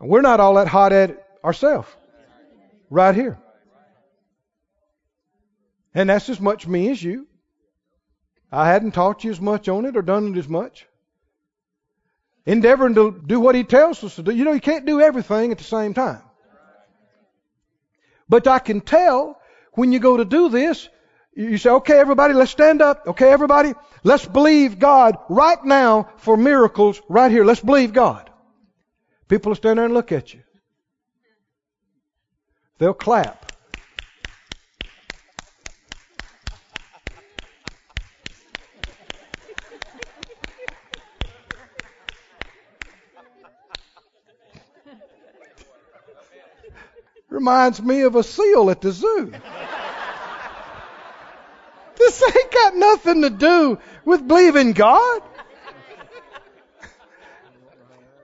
We're not all that hot at it ourselves. Right here. And that's as much me as you. I hadn't taught you as much on it or done it as much. Endeavoring to do what he tells us to do. You know, you can't do everything at the same time. But I can tell when you go to do this, you say, okay, everybody, let's stand up. Okay, everybody, let's believe God right now for miracles right here. Let's believe God. People will stand there and look at you. They'll clap. Reminds me of a seal at the zoo. this ain't got nothing to do with believing God.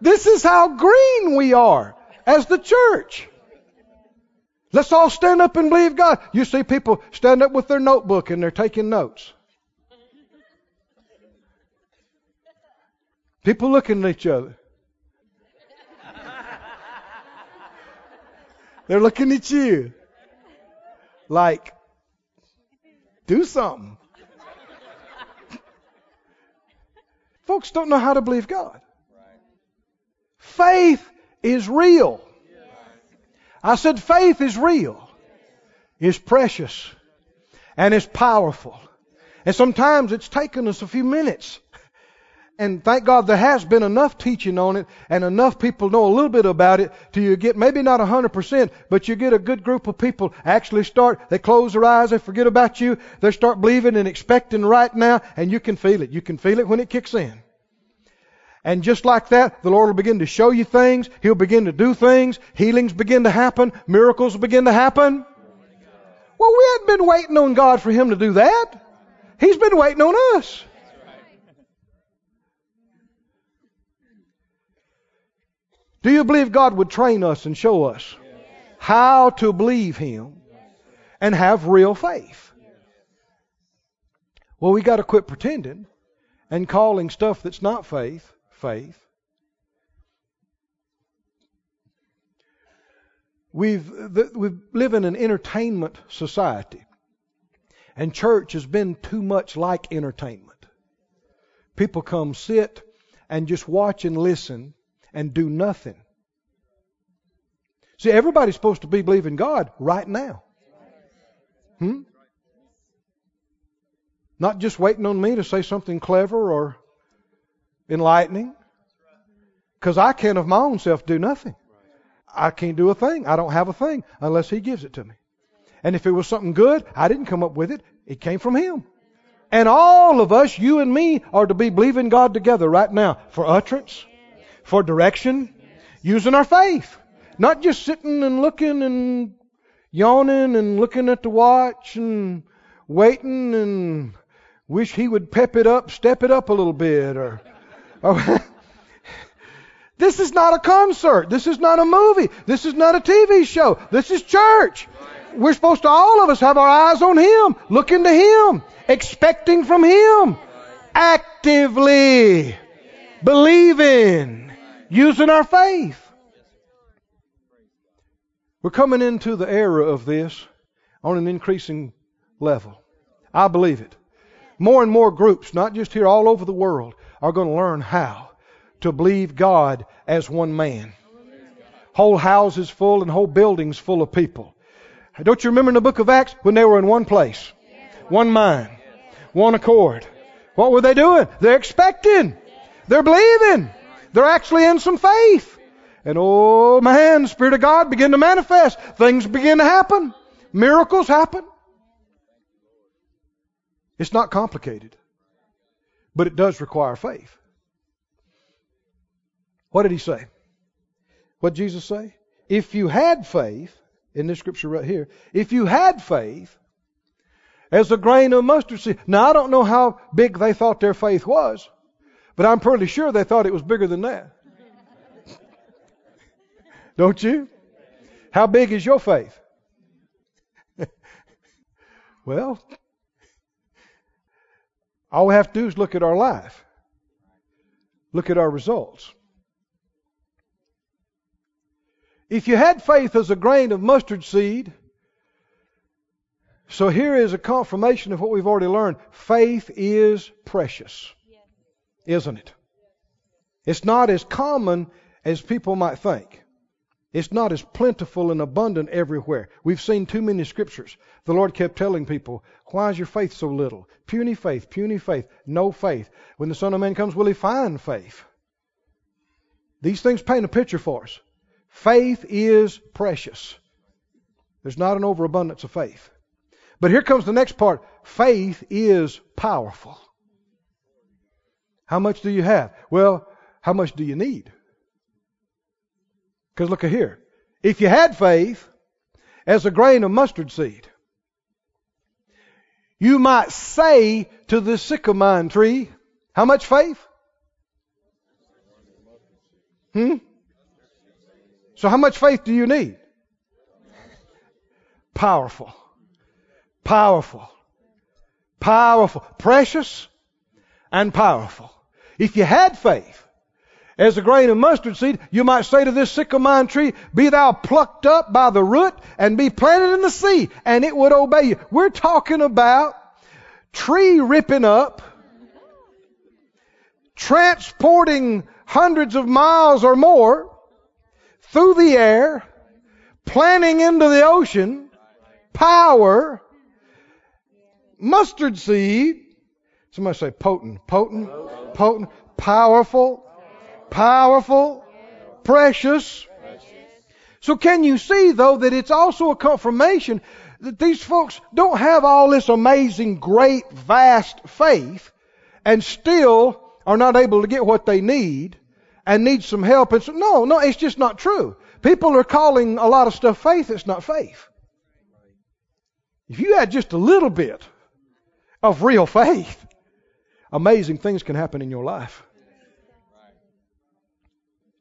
This is how green we are as the church. Let's all stand up and believe God. You see people stand up with their notebook and they're taking notes. People looking at each other. They're looking at you like, do something. Folks don't know how to believe God. Faith is real. I said faith is real, is precious, and is powerful. And sometimes it's taken us a few minutes and thank God there has been enough teaching on it and enough people know a little bit about it till you get maybe not a 100%, but you get a good group of people actually start, they close their eyes, they forget about you, they start believing and expecting right now, and you can feel it. You can feel it when it kicks in. And just like that, the Lord will begin to show you things, He'll begin to do things, healings begin to happen, miracles begin to happen. Well, we hadn't been waiting on God for Him to do that. He's been waiting on us. Do you believe God would train us and show us how to believe Him and have real faith? Well, we got to quit pretending and calling stuff that's not faith, faith. We've, we live in an entertainment society, and church has been too much like entertainment. People come sit and just watch and listen and do nothing. See, everybody's supposed to be believing God right now. Hmm? Not just waiting on me to say something clever or enlightening. Because I can of my own self do nothing. I can't do a thing. I don't have a thing unless He gives it to me. And if it was something good, I didn't come up with it. It came from Him. And all of us, you and me, are to be believing God together right now for utterance, for direction, using our faith. Not just sitting and looking and yawning and looking at the watch and waiting and wish he would pep it up, step it up a little bit or, or oh, This is not a concert. This is not a movie. This is not a TV show. This is church. We're supposed to all of us have our eyes on him, looking to him, expecting from him, actively believing, using our faith. We're coming into the era of this on an increasing level. I believe it. More and more groups, not just here, all over the world, are going to learn how to believe God as one man. Whole houses full and whole buildings full of people. Don't you remember in the book of Acts when they were in one place, one mind, one accord? What were they doing? They're expecting. They're believing. They're actually in some faith. And oh man, the Spirit of God begin to manifest. Things begin to happen. Miracles happen. It's not complicated. But it does require faith. What did he say? What did Jesus say? If you had faith, in this scripture right here, if you had faith as a grain of mustard seed. Now, I don't know how big they thought their faith was, but I'm pretty sure they thought it was bigger than that. don't you? How big is your faith? well, all we have to do is look at our life, look at our results. If you had faith as a grain of mustard seed, so here is a confirmation of what we've already learned. Faith is precious, isn't it? It's not as common as people might think. It's not as plentiful and abundant everywhere. We've seen too many scriptures. The Lord kept telling people, Why is your faith so little? Puny faith, puny faith, no faith. When the Son of Man comes, will he find faith? These things paint a picture for us. Faith is precious. There's not an overabundance of faith. But here comes the next part. Faith is powerful. How much do you have? Well, how much do you need? Because look at here. If you had faith as a grain of mustard seed, you might say to the sycamore tree, how much faith? Hmm? So, how much faith do you need? Powerful. Powerful. Powerful. Precious and powerful. If you had faith as a grain of mustard seed, you might say to this sycamore tree, Be thou plucked up by the root and be planted in the sea, and it would obey you. We're talking about tree ripping up, transporting hundreds of miles or more through the air, planting into the ocean, power, mustard seed. Somebody say potent, potent, potent, powerful, powerful, precious. So can you see though that it's also a confirmation that these folks don't have all this amazing, great, vast faith and still are not able to get what they need and need some help. And so, no, no, it's just not true. People are calling a lot of stuff faith. It's not faith. If you had just a little bit of real faith, amazing things can happen in your life.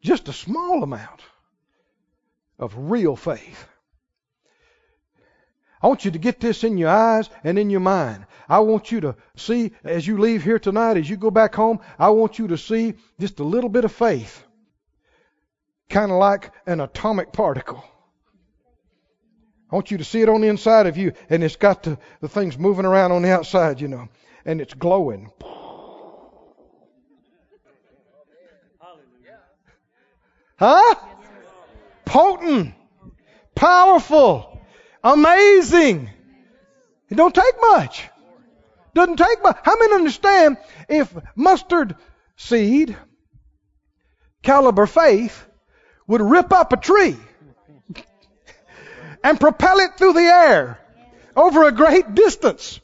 Just a small amount of real faith. I want you to get this in your eyes and in your mind. I want you to see as you leave here tonight, as you go back home, I want you to see just a little bit of faith. Kind of like an atomic particle. I want you to see it on the inside of you, and it's got the, the things moving around on the outside, you know, and it's glowing. Huh? Potent, powerful, amazing. It don't take much. Doesn't take much. How many understand if mustard seed, caliber faith, would rip up a tree and propel it through the air over a great distance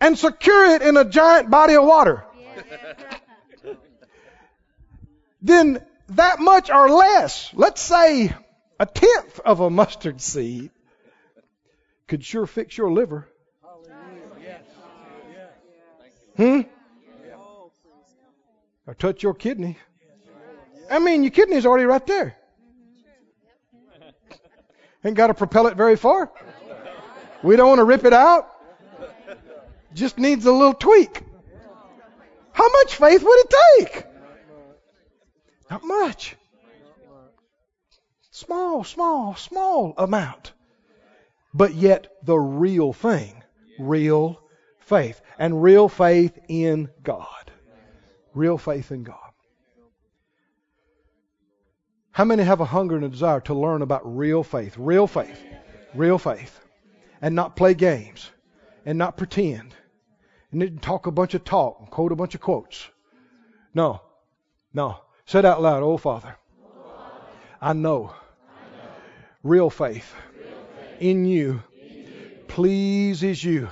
and secure it in a giant body of water, then that much or less, let's say a tenth of a mustard seed, could sure fix your liver. Hmm? Or touch your kidney. I mean, your kidney's already right there. Ain't got to propel it very far. We don't want to rip it out. Just needs a little tweak. How much faith would it take? Not much. Small, small, small amount. But yet the real thing. Real faith. And real faith in God. Real faith in God. How many have a hunger and a desire to learn about real faith? Real faith. Real faith. And not play games. And not pretend. And talk a bunch of talk and quote a bunch of quotes. No. No. Said out loud, Oh Father, I know real faith in you pleases you.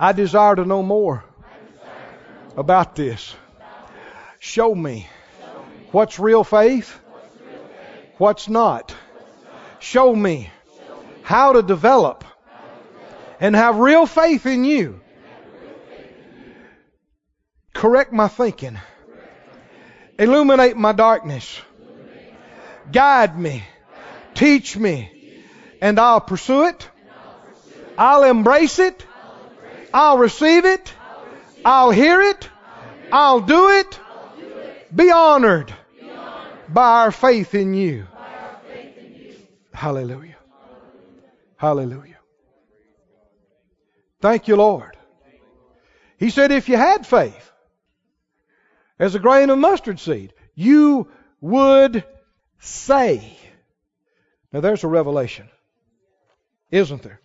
I desire to know more about this. Show me what's real faith, what's not. Show me how to develop and have real faith in you. Correct my thinking. Illuminate my darkness. Guide me. Teach me. And I'll pursue it. I'll embrace it. I'll receive it. I'll hear it. I'll do it. Be honored by our faith in you. Hallelujah. Hallelujah. Thank you, Lord. He said, if you had faith as a grain of mustard seed, you would say. Now there's a revelation, isn't there?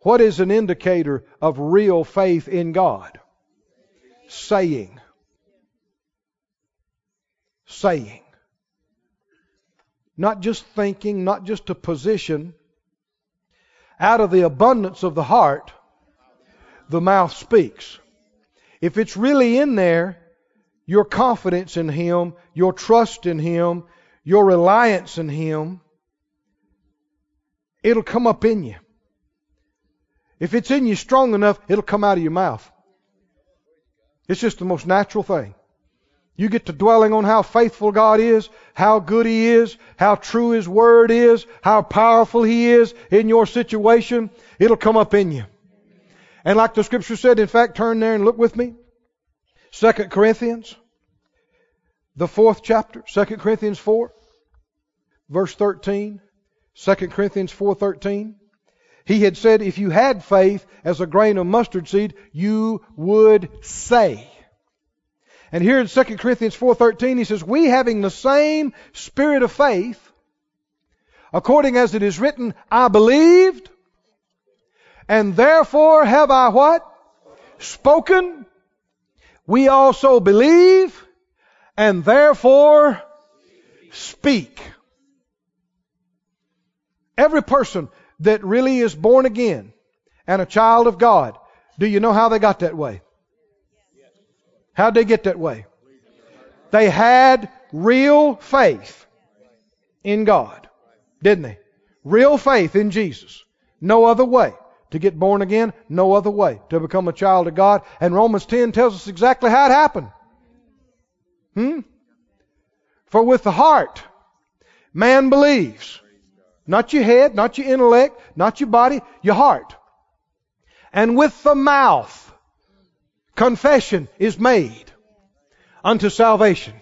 What is an indicator of real faith in God? Saying. Saying. Not just thinking, not just a position. Out of the abundance of the heart, the mouth speaks. If it's really in there, your confidence in Him, your trust in Him, your reliance in Him, it'll come up in you. If it's in you strong enough, it'll come out of your mouth. It's just the most natural thing. You get to dwelling on how faithful God is, how good He is, how true His Word is, how powerful He is in your situation, it'll come up in you. And like the scripture said, in fact, turn there and look with me. Second Corinthians, the fourth chapter, Second Corinthians 4, verse 13. 2 Corinthians 4:13. He had said, if you had faith as a grain of mustard seed, you would say. And here in 2 Corinthians 4:13 he says, "We having the same spirit of faith, according as it is written, I believed, and therefore have I what? Spoken. We also believe, and therefore speak." Every person that really is born again and a child of God, do you know how they got that way? How'd they get that way? They had real faith in God, didn't they? Real faith in Jesus. No other way to get born again, no other way to become a child of God. And Romans 10 tells us exactly how it happened. Hmm? For with the heart, man believes not your head, not your intellect, not your body, your heart. And with the mouth, confession is made unto salvation.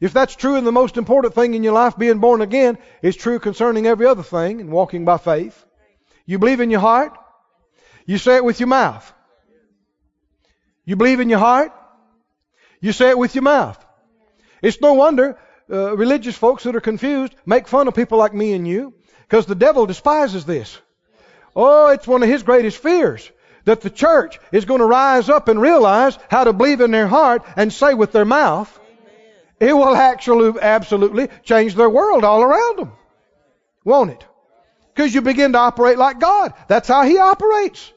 If that's true and the most important thing in your life, being born again, is true concerning every other thing and walking by faith. You believe in your heart, you say it with your mouth. You believe in your heart, you say it with your mouth. It's no wonder uh, religious folks that are confused make fun of people like me and you because the devil despises this. Oh, it's one of his greatest fears that the church is going to rise up and realize how to believe in their heart and say with their mouth. It will actually, absolutely change their world all around them. Won't it? Because you begin to operate like God. That's how He operates.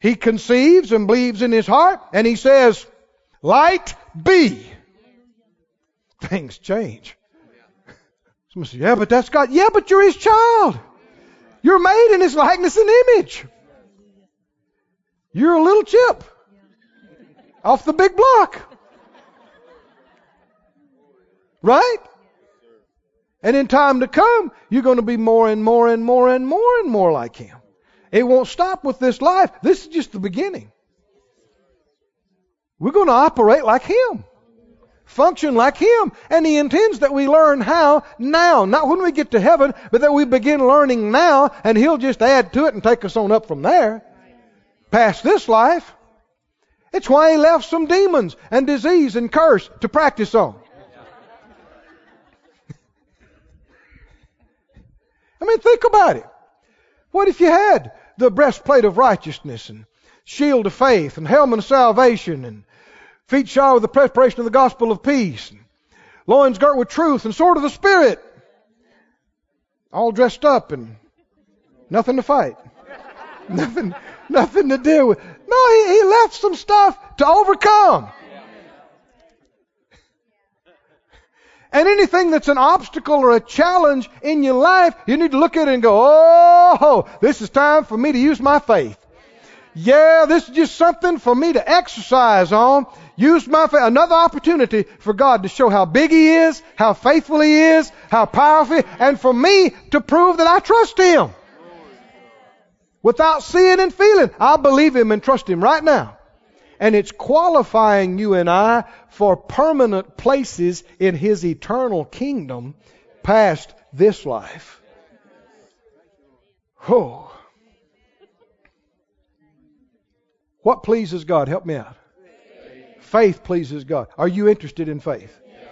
He conceives and believes in His heart and He says, light be things change. Someone says, yeah, but that's God. Yeah, but you're His child. You're made in His likeness and image. You're a little chip off the big block. Right? And in time to come, you're going to be more and more and more and more and more like Him. It won't stop with this life. This is just the beginning. We're going to operate like Him function like Him. And He intends that we learn how now, not when we get to heaven, but that we begin learning now, and He'll just add to it and take us on up from there, past this life. It's why He left some demons and disease and curse to practice on. I mean, think about it. What if you had the breastplate of righteousness and shield of faith and helmet of salvation and feet shod with the preparation of the gospel of peace, and loins girt with truth, and sword of the Spirit. All dressed up and nothing to fight. nothing, nothing to deal with. No, he, he left some stuff to overcome. And anything that's an obstacle or a challenge in your life, you need to look at it and go, oh, this is time for me to use my faith. Yeah, this is just something for me to exercise on. Use my faith. Another opportunity for God to show how big He is, how faithful He is, how powerful, and for me to prove that I trust Him. Without seeing and feeling, I'll believe Him and trust Him right now. And it's qualifying you and I for permanent places in His eternal kingdom past this life. Oh. What pleases God? Help me out. Faith, faith pleases God. Are you interested in faith? Yes.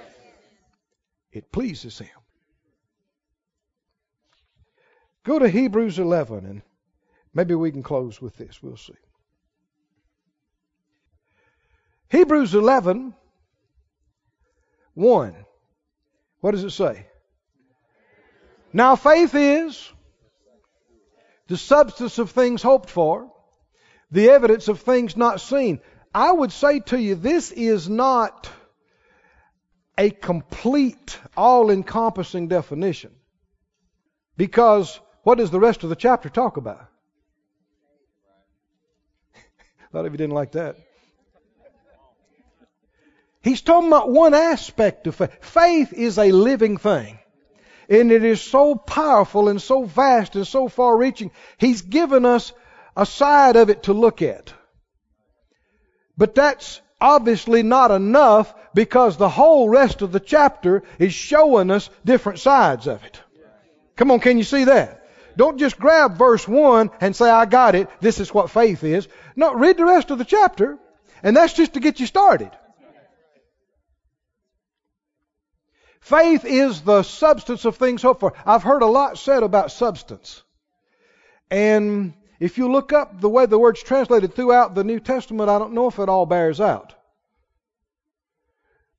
It pleases Him. Go to Hebrews 11 and maybe we can close with this. We'll see. Hebrews 11, 1. What does it say? Now faith is the substance of things hoped for, the evidence of things not seen. I would say to you, this is not a complete, all encompassing definition. Because what does the rest of the chapter talk about? A lot of you didn't like that. He's talking about one aspect of faith. Faith is a living thing. And it is so powerful and so vast and so far reaching. He's given us a side of it to look at. But that's obviously not enough because the whole rest of the chapter is showing us different sides of it. Come on, can you see that? Don't just grab verse 1 and say, I got it. This is what faith is. No, read the rest of the chapter. And that's just to get you started. Faith is the substance of things hoped for. I've heard a lot said about substance. And if you look up the way the word's translated throughout the New Testament, I don't know if it all bears out.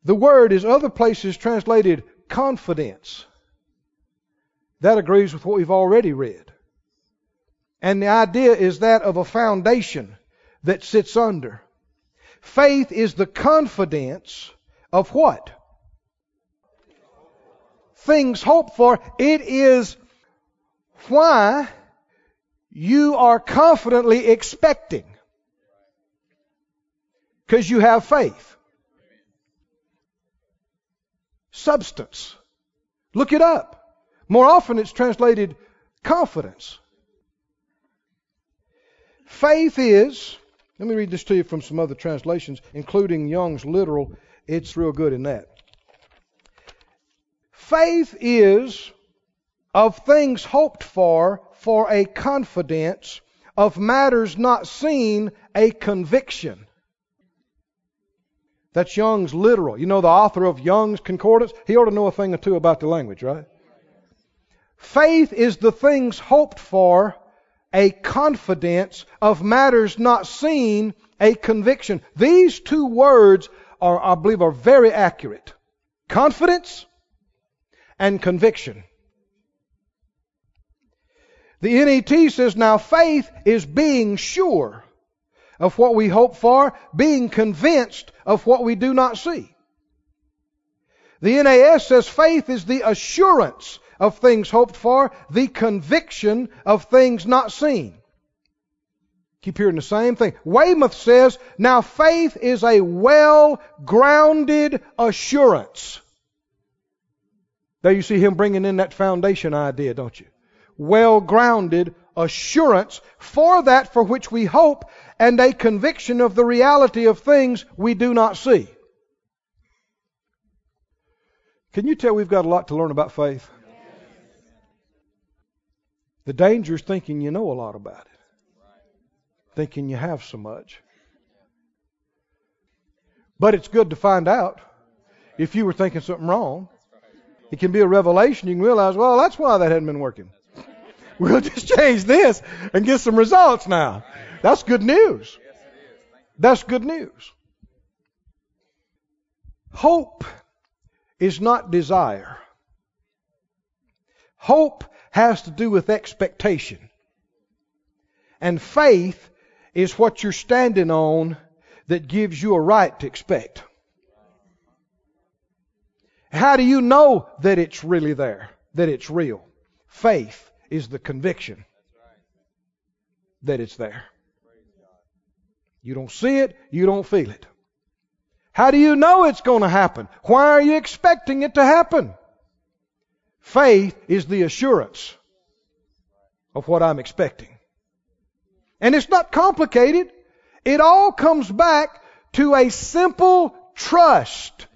The word is other places translated confidence. That agrees with what we've already read. And the idea is that of a foundation that sits under. Faith is the confidence of what? Things hoped for. It is why you are confidently expecting. Because you have faith. Substance. Look it up. More often it's translated confidence. Faith is, let me read this to you from some other translations, including Young's literal. It's real good in that. Faith is of things hoped for, for a confidence, of matters not seen, a conviction. That's Young's literal. You know the author of Young's Concordance? He ought to know a thing or two about the language, right? Faith is the things hoped for, a confidence of matters not seen, a conviction. These two words are, I believe, are very accurate. Confidence and conviction. The NET says now faith is being sure of what we hope for, being convinced of what we do not see. The NAS says faith is the assurance of things hoped for, the conviction of things not seen. Keep hearing the same thing. Weymouth says, now faith is a well grounded assurance there you see him bringing in that foundation idea, don't you? Well grounded assurance for that for which we hope and a conviction of the reality of things we do not see. Can you tell we've got a lot to learn about faith? The danger is thinking you know a lot about it, thinking you have so much. But it's good to find out if you were thinking something wrong. It can be a revelation. You can realize, well, that's why that hadn't been working. We'll just change this and get some results now. That's good news. That's good news. Hope is not desire. Hope has to do with expectation. And faith is what you're standing on that gives you a right to expect. How do you know that it's really there, that it's real? Faith is the conviction that it's there. You don't see it, you don't feel it. How do you know it's going to happen? Why are you expecting it to happen? Faith is the assurance of what I'm expecting. And it's not complicated. It all comes back to a simple trust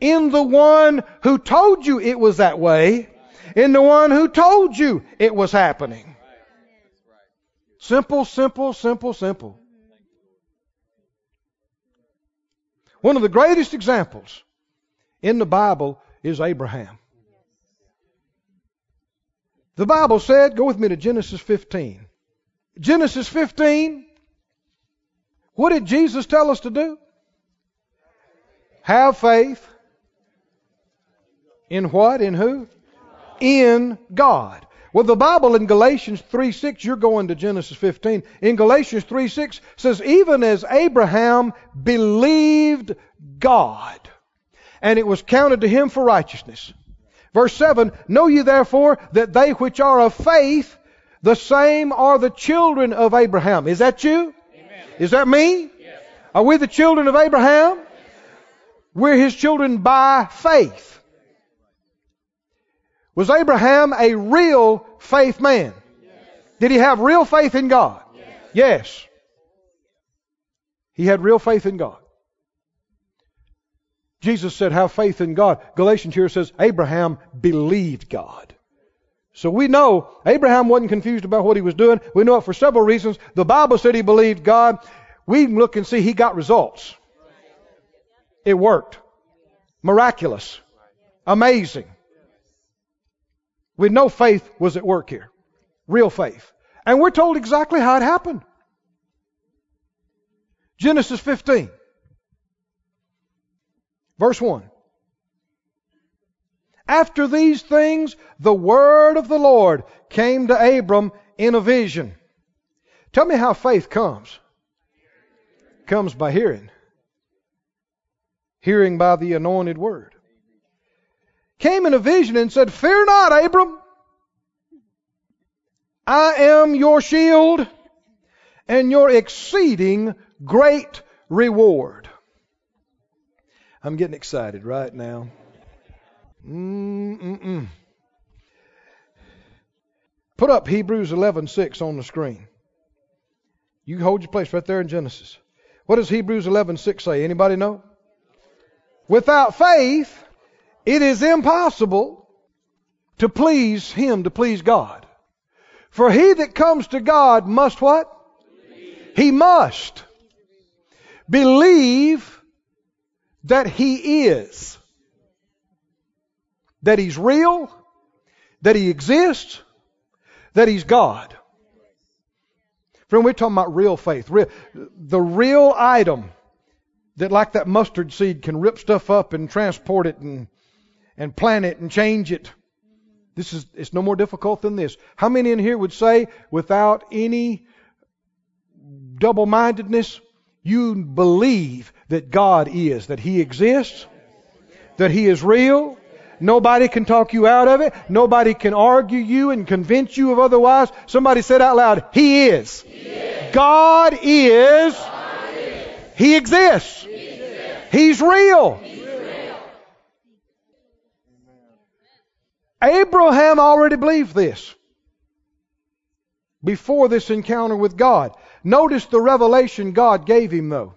in the one who told you it was that way, in the one who told you it was happening. Simple, simple, simple, simple. One of the greatest examples in the Bible is Abraham. The Bible said, go with me to Genesis 15. Genesis 15, what did Jesus tell us to do? Have faith. In what? In who? In God. Well, the Bible in Galatians 3 6, you're going to Genesis 15. In Galatians 3 6 says, even as Abraham believed God, and it was counted to him for righteousness. Verse 7, Know ye therefore that they which are of faith, the same are the children of Abraham. Is that you? Amen. Is that me? Yes. Are we the children of Abraham? Yes. We're his children by faith. Was Abraham a real faith man? Yes. Did he have real faith in God? Yes. He had real faith in God. Jesus said, have faith in God. Galatians here says, Abraham believed God. So we know Abraham wasn't confused about what he was doing. We know it for several reasons. The Bible said he believed God. We can look and see he got results. It worked. Miraculous. Amazing. We know faith was at work here. Real faith. And we're told exactly how it happened. Genesis 15. Verse 1. After these things, the word of the Lord came to Abram in a vision. Tell me how faith comes. Comes by hearing. Hearing by the anointed word. Came in a vision and said, Fear not, Abram. I am your shield and your exceeding great reward. I'm getting excited right now. Mm-mm-mm. Put up Hebrews 11:6 on the screen. You hold your place right there in Genesis. What does Hebrews 11:6 say? Anybody know? Without faith, it is impossible to please him, to please God. For he that comes to God must what? Believe. He must believe that he is that He's real, that He exists, that He's God. Friend, we're talking about real faith. Real, the real item that, like that mustard seed, can rip stuff up and transport it and, and plant it and change it. This is it's no more difficult than this. How many in here would say, without any double mindedness, you believe that God is, that He exists, that He is real, Nobody can talk you out of it. Nobody can argue you and convince you of otherwise. Somebody said out loud, He is. He is. God, is. God is. He exists. He exists. He's real. Abraham already believed this before this encounter with God. Notice the revelation God gave him, though.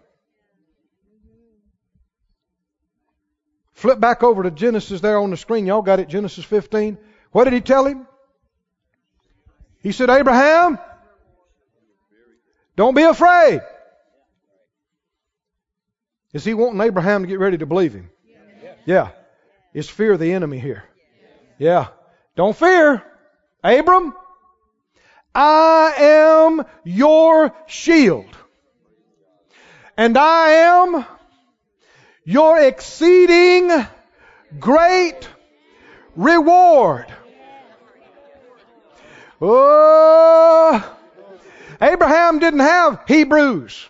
Flip back over to Genesis there on the screen. Y'all got it, Genesis 15. What did he tell him? He said, Abraham, don't be afraid. Is he wanting Abraham to get ready to believe him? Yeah. Is fear of the enemy here? Yeah. Don't fear. Abram, I am your shield. And I am your exceeding great reward. Oh, Abraham didn't have Hebrews.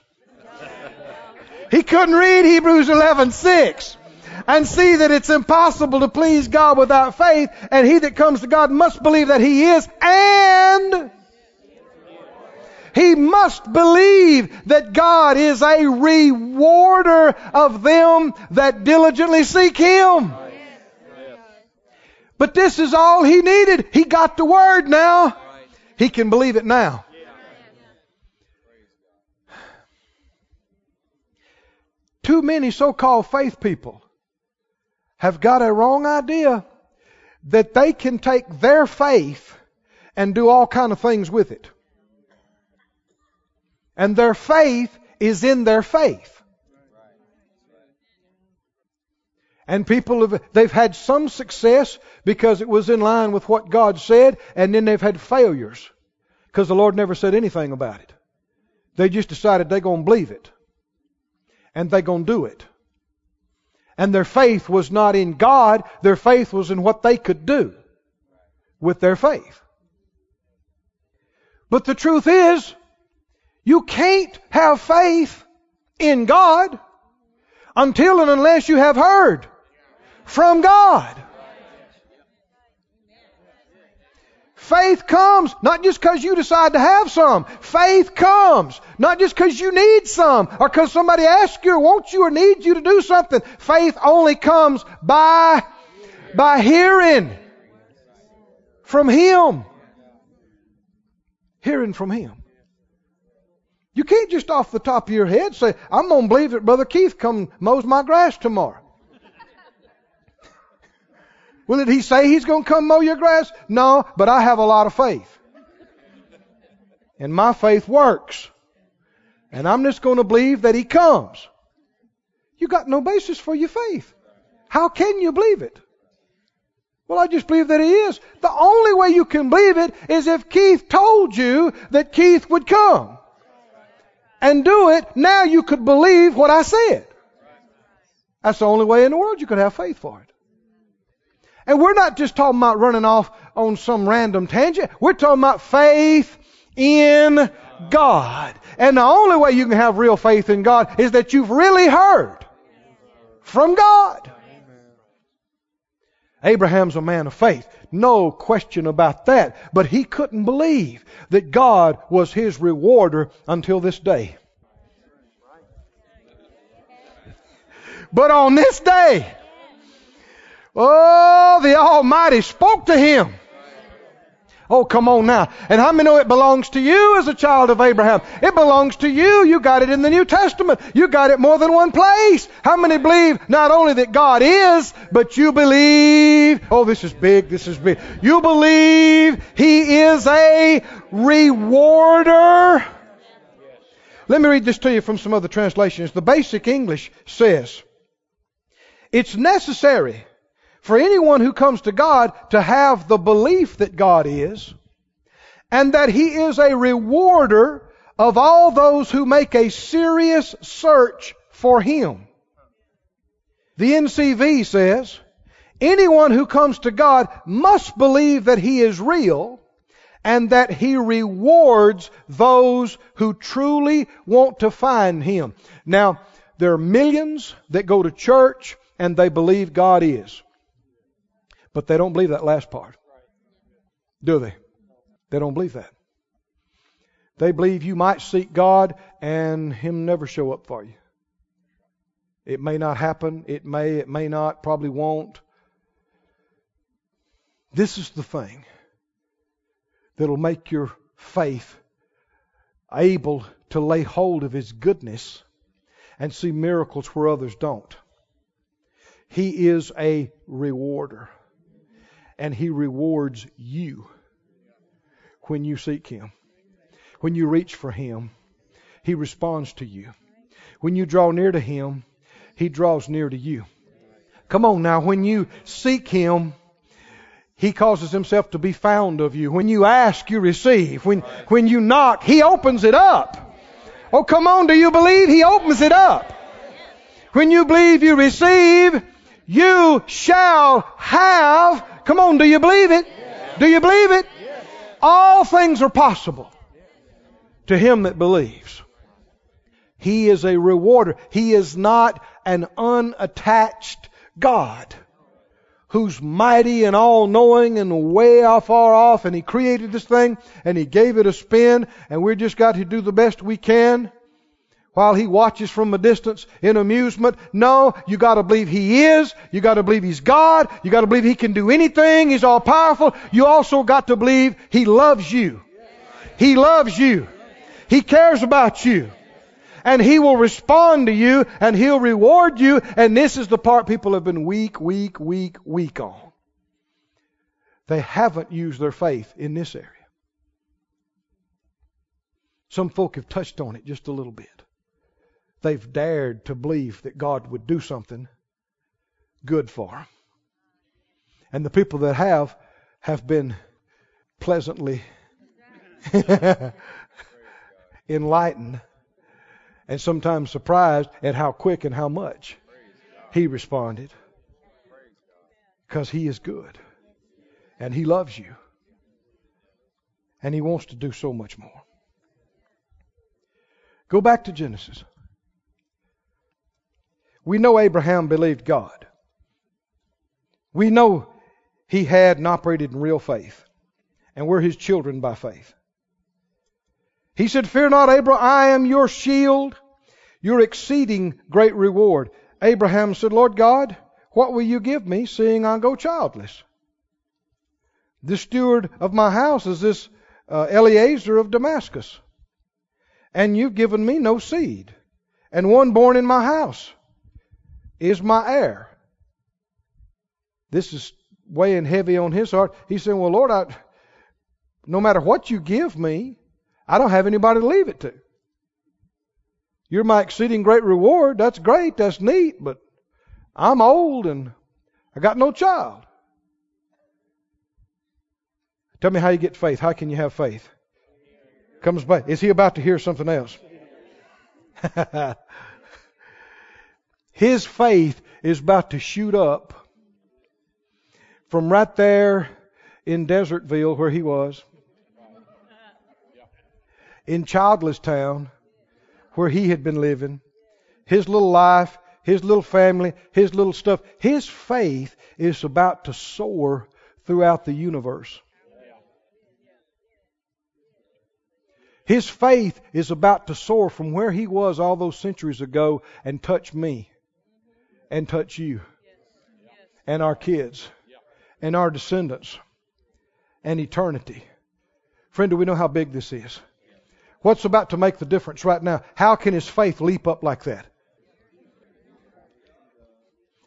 He couldn't read Hebrews 11:6 and see that it's impossible to please God without faith, and he that comes to God must believe that he is and he must believe that God is a rewarder of them that diligently seek him. But this is all he needed. He got the word now. He can believe it now. Too many so-called faith people have got a wrong idea that they can take their faith and do all kind of things with it. And their faith is in their faith. And people have, they've had some success because it was in line with what God said, and then they've had failures because the Lord never said anything about it. They just decided they're going to believe it. And they're going to do it. And their faith was not in God, their faith was in what they could do with their faith. But the truth is, you can't have faith in God until and unless you have heard from God. Faith comes not just because you decide to have some. Faith comes not just because you need some or because somebody asks you or wants you or needs you to do something. Faith only comes by, by hearing from Him. Hearing from Him. You can't just off the top of your head say, I'm going to believe that Brother Keith come mows my grass tomorrow. Well, did he say he's going to come mow your grass? No, but I have a lot of faith. And my faith works. And I'm just going to believe that he comes. You got no basis for your faith. How can you believe it? Well, I just believe that he is. The only way you can believe it is if Keith told you that Keith would come. And do it, now you could believe what I said. That's the only way in the world you could have faith for it. And we're not just talking about running off on some random tangent. We're talking about faith in God. And the only way you can have real faith in God is that you've really heard from God. Abraham's a man of faith. No question about that. But he couldn't believe that God was his rewarder until this day. But on this day, Oh, the Almighty spoke to him. Oh, come on now. And how many know it belongs to you as a child of Abraham? It belongs to you. You got it in the New Testament. You got it more than one place. How many believe not only that God is, but you believe, oh, this is big, this is big. You believe He is a rewarder. Let me read this to you from some other translations. The basic English says, it's necessary for anyone who comes to God to have the belief that God is and that He is a rewarder of all those who make a serious search for Him. The NCV says, anyone who comes to God must believe that He is real and that He rewards those who truly want to find Him. Now, there are millions that go to church and they believe God is. But they don't believe that last part. Do they? They don't believe that. They believe you might seek God and Him never show up for you. It may not happen. It may, it may not, probably won't. This is the thing that'll make your faith able to lay hold of His goodness and see miracles where others don't. He is a rewarder and He rewards you when you seek Him. When you reach for Him, He responds to you. When you draw near to Him, He draws near to you. Come on now, when you seek Him, He causes Himself to be found of you. When you ask, you receive. When, when you knock, He opens it up. Oh, come on, do you believe He opens it up? When you believe you receive, you shall have. Come on, do you believe it? Do you believe it? All things are possible to him that believes. He is a rewarder. He is not an unattached God who's mighty and all knowing and way far off and he created this thing and he gave it a spin and we just got to do the best we can while he watches from a distance in amusement. No, you got to believe he is. You got to believe he's God. You got to believe he can do anything. He's all powerful. You also got to believe he loves you. He loves you. He cares about you. And he will respond to you and he'll reward you. And this is the part people have been weak, weak, weak, weak on. They haven't used their faith in this area. Some folk have touched on it just a little bit they've dared to believe that God would do something good for them. And the people that have, have been pleasantly enlightened and sometimes surprised at how quick and how much he responded. Because he is good and he loves you and he wants to do so much more. Go back to Genesis. We know Abraham believed God. We know he had and operated in real faith. And we're his children by faith. He said, Fear not, Abraham, I am your shield, your exceeding great reward. Abraham said, Lord God, what will you give me, seeing I go childless? The steward of my house is this uh, Eliezer of Damascus. And you've given me no seed, and one born in my house is my heir. This is weighing heavy on his heart. He's saying, Well, Lord, I, no matter what you give me, I don't have anybody to leave it to. You're my exceeding great reward. That's great. That's neat. But I'm old and I got no child. Tell me how you get faith. How can you have faith? Comes back. Is he about to hear something else? His faith is about to shoot up from right there in Desertville where he was, in Childless Town where he had been living, his little life, his little family, his little stuff. His faith is about to soar throughout the universe. His faith is about to soar from where he was all those centuries ago and touch me and touch you and our kids and our descendants and eternity. Friend, do we know how big this is? What's about to make the difference right now? How can his faith leap up like that?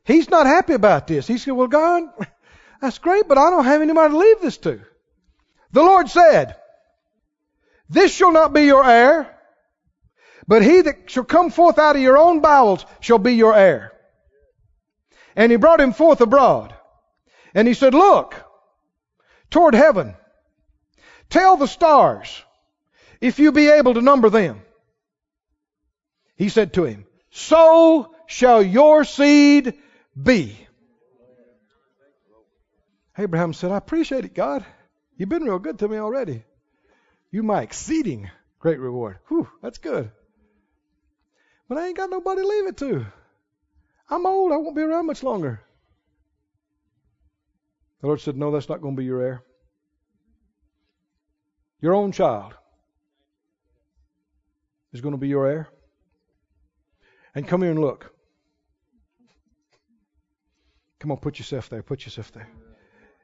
He's not happy about this. He said, Well, God, that's great, but I don't have anybody to leave this to. The Lord said, This shall not be your heir, but he that shall come forth out of your own bowels shall be your heir. And he brought him forth abroad. And he said, Look toward heaven. Tell the stars if you be able to number them. He said to him, So shall your seed be. Abraham said, I appreciate it, God. You've been real good to me already. You my exceeding great reward. Whew, that's good. But I ain't got nobody to leave it to. I'm old. I won't be around much longer. The Lord said, No, that's not going to be your heir. Your own child is going to be your heir. And come here and look. Come on, put yourself there. Put yourself there.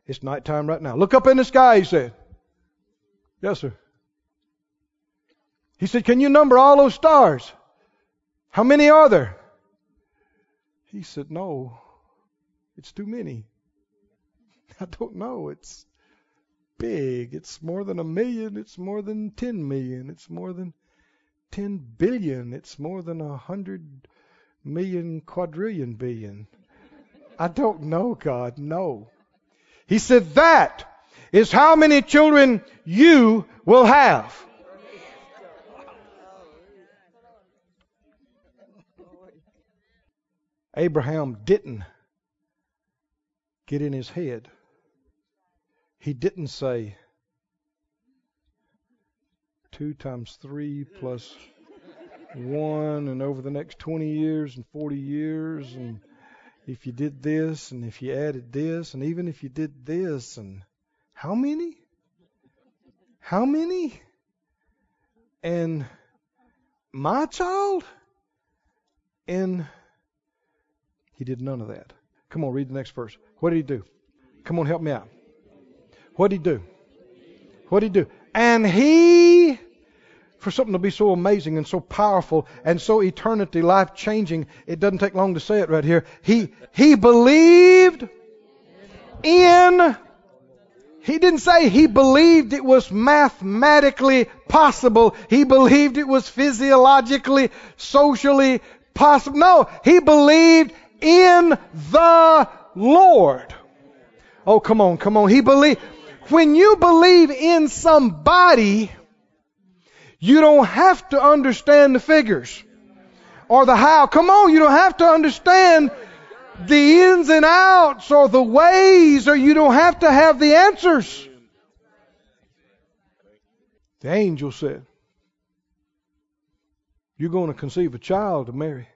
It's nighttime right now. Look up in the sky, he said. Yes, sir. He said, Can you number all those stars? How many are there? He said, No, it's too many. I don't know. It's big. It's more than a million. It's more than 10 million. It's more than 10 billion. It's more than a hundred million quadrillion billion. I don't know, God. No. He said, That is how many children you will have. Abraham didn't get in his head. He didn't say, two times three plus one, and over the next 20 years and 40 years, and if you did this, and if you added this, and even if you did this, and how many? How many? And my child? And he did none of that. Come on, read the next verse. What did he do? Come on, help me out. What did he do? What did he do? And he, for something to be so amazing and so powerful and so eternity life changing, it doesn't take long to say it right here. He, he believed in, he didn't say he believed it was mathematically possible. He believed it was physiologically, socially possible. No, he believed in the Lord. Oh, come on, come on. He believed. When you believe in somebody, you don't have to understand the figures or the how. Come on, you don't have to understand the ins and outs or the ways, or you don't have to have the answers. The angel said, You're going to conceive a child to Mary.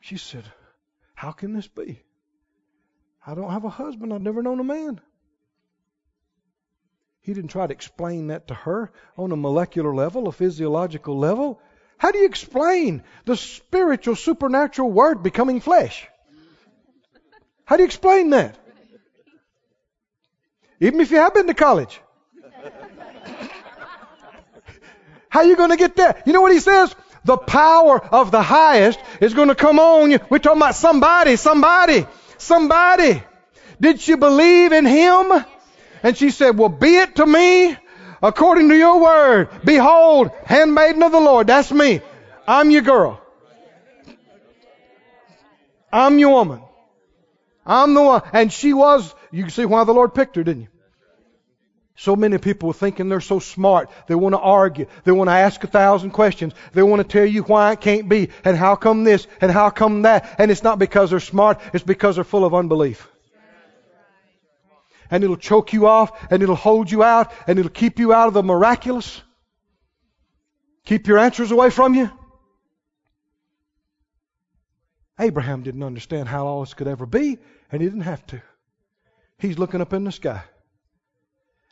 She said, How can this be? I don't have a husband. I've never known a man. He didn't try to explain that to her on a molecular level, a physiological level. How do you explain the spiritual, supernatural word becoming flesh? How do you explain that? Even if you have been to college. How are you going to get there? You know what he says? The power of the highest is going to come on you. We're talking about somebody, somebody, somebody. Did you believe in him? And she said, Well, be it to me according to your word. Behold, handmaiden of the Lord. That's me. I'm your girl. I'm your woman. I'm the one. And she was, you can see why the Lord picked her, didn't you? So many people are thinking they're so smart. They want to argue. They want to ask a thousand questions. They want to tell you why it can't be and how come this and how come that. And it's not because they're smart. It's because they're full of unbelief and it'll choke you off and it'll hold you out and it'll keep you out of the miraculous. Keep your answers away from you. Abraham didn't understand how all this could ever be, and he didn't have to. He's looking up in the sky.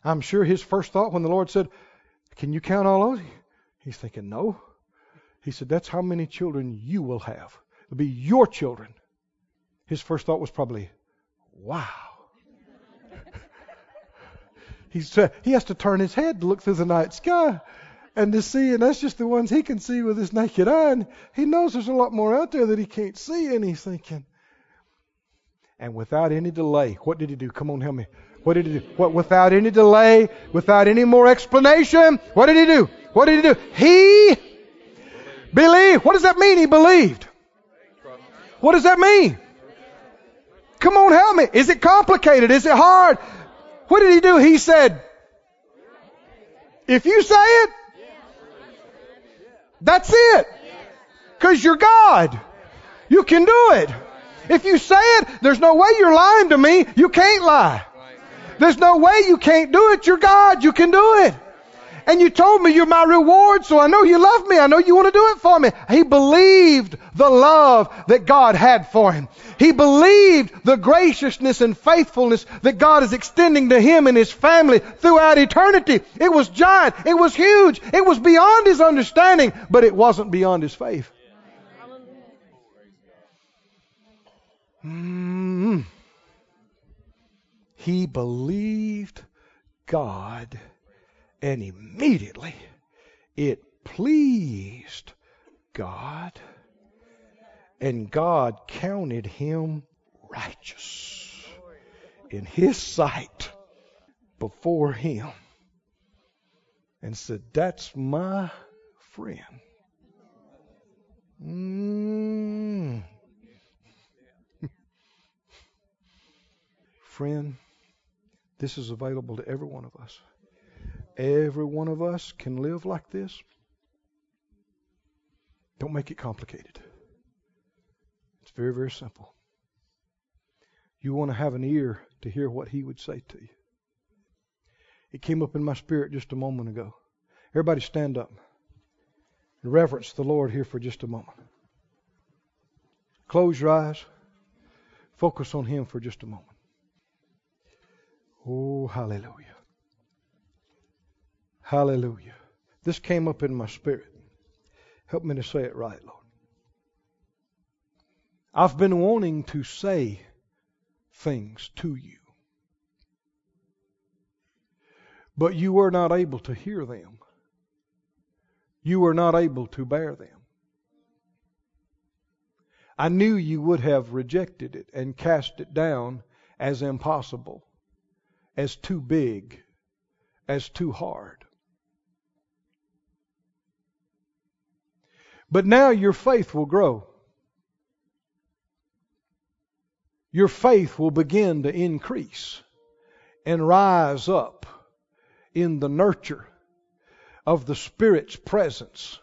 I'm sure his first thought when the Lord said, Can you count all those? He's thinking, No. He said, That's how many children you will have. It'll be your children. His first thought was probably, Wow. He's, uh, he has to turn his head to look through the night sky and to see, and that's just the ones he can see with his naked eye. And he knows there's a lot more out there that he can't see, and he's thinking. And without any delay, what did he do? Come on, help me. What did he do? What, without any delay, without any more explanation, what did he do? What did he do? He believed. What does that mean? He believed. What does that mean? Come on, help me. Is it complicated? Is it hard? What did he do? He said, if you say it, that's it. Because you're God. You can do it. If you say it, there's no way you're lying to me. You can't lie. There's no way you can't do it. You're God. You can do it. And you told me you're my reward, so I know you love me. I know you want to do it for me. He believed the love that God had for him. He believed the graciousness and faithfulness that God is extending to him and his family throughout eternity. It was giant. It was huge. It was beyond his understanding, but it wasn't beyond his faith. Mm. He believed God and immediately it pleased God, and God counted him righteous in his sight before him and said, That's my friend. Mm. friend, this is available to every one of us. Every one of us can live like this. Don't make it complicated. It's very, very simple. You want to have an ear to hear what He would say to you. It came up in my spirit just a moment ago. Everybody stand up and reverence the Lord here for just a moment. Close your eyes. Focus on Him for just a moment. Oh, hallelujah. Hallelujah. This came up in my spirit. Help me to say it right, Lord. I've been wanting to say things to you, but you were not able to hear them. You were not able to bear them. I knew you would have rejected it and cast it down as impossible, as too big, as too hard. But now your faith will grow. Your faith will begin to increase and rise up in the nurture of the Spirit's presence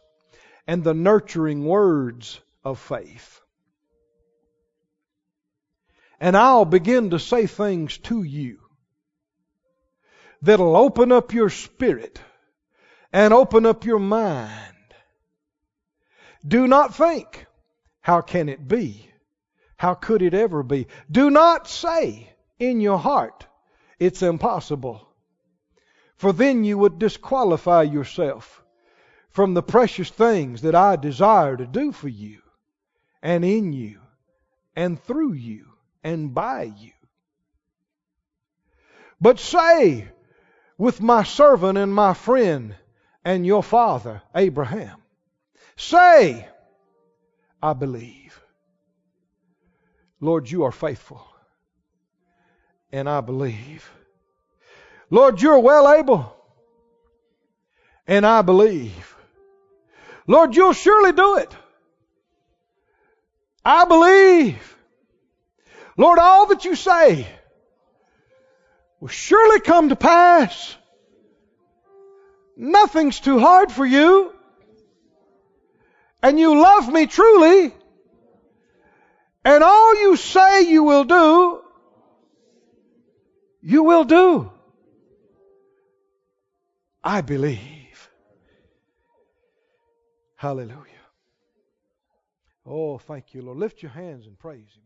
and the nurturing words of faith. And I'll begin to say things to you that'll open up your spirit and open up your mind do not think, how can it be? How could it ever be? Do not say in your heart, it's impossible. For then you would disqualify yourself from the precious things that I desire to do for you, and in you, and through you, and by you. But say with my servant and my friend and your father, Abraham, Say, I believe. Lord, you are faithful. And I believe. Lord, you're well able. And I believe. Lord, you'll surely do it. I believe. Lord, all that you say will surely come to pass. Nothing's too hard for you and you love me truly, and all you say you will do, you will do. I believe. Hallelujah. Oh, thank you, Lord. Lift your hands and praise Him.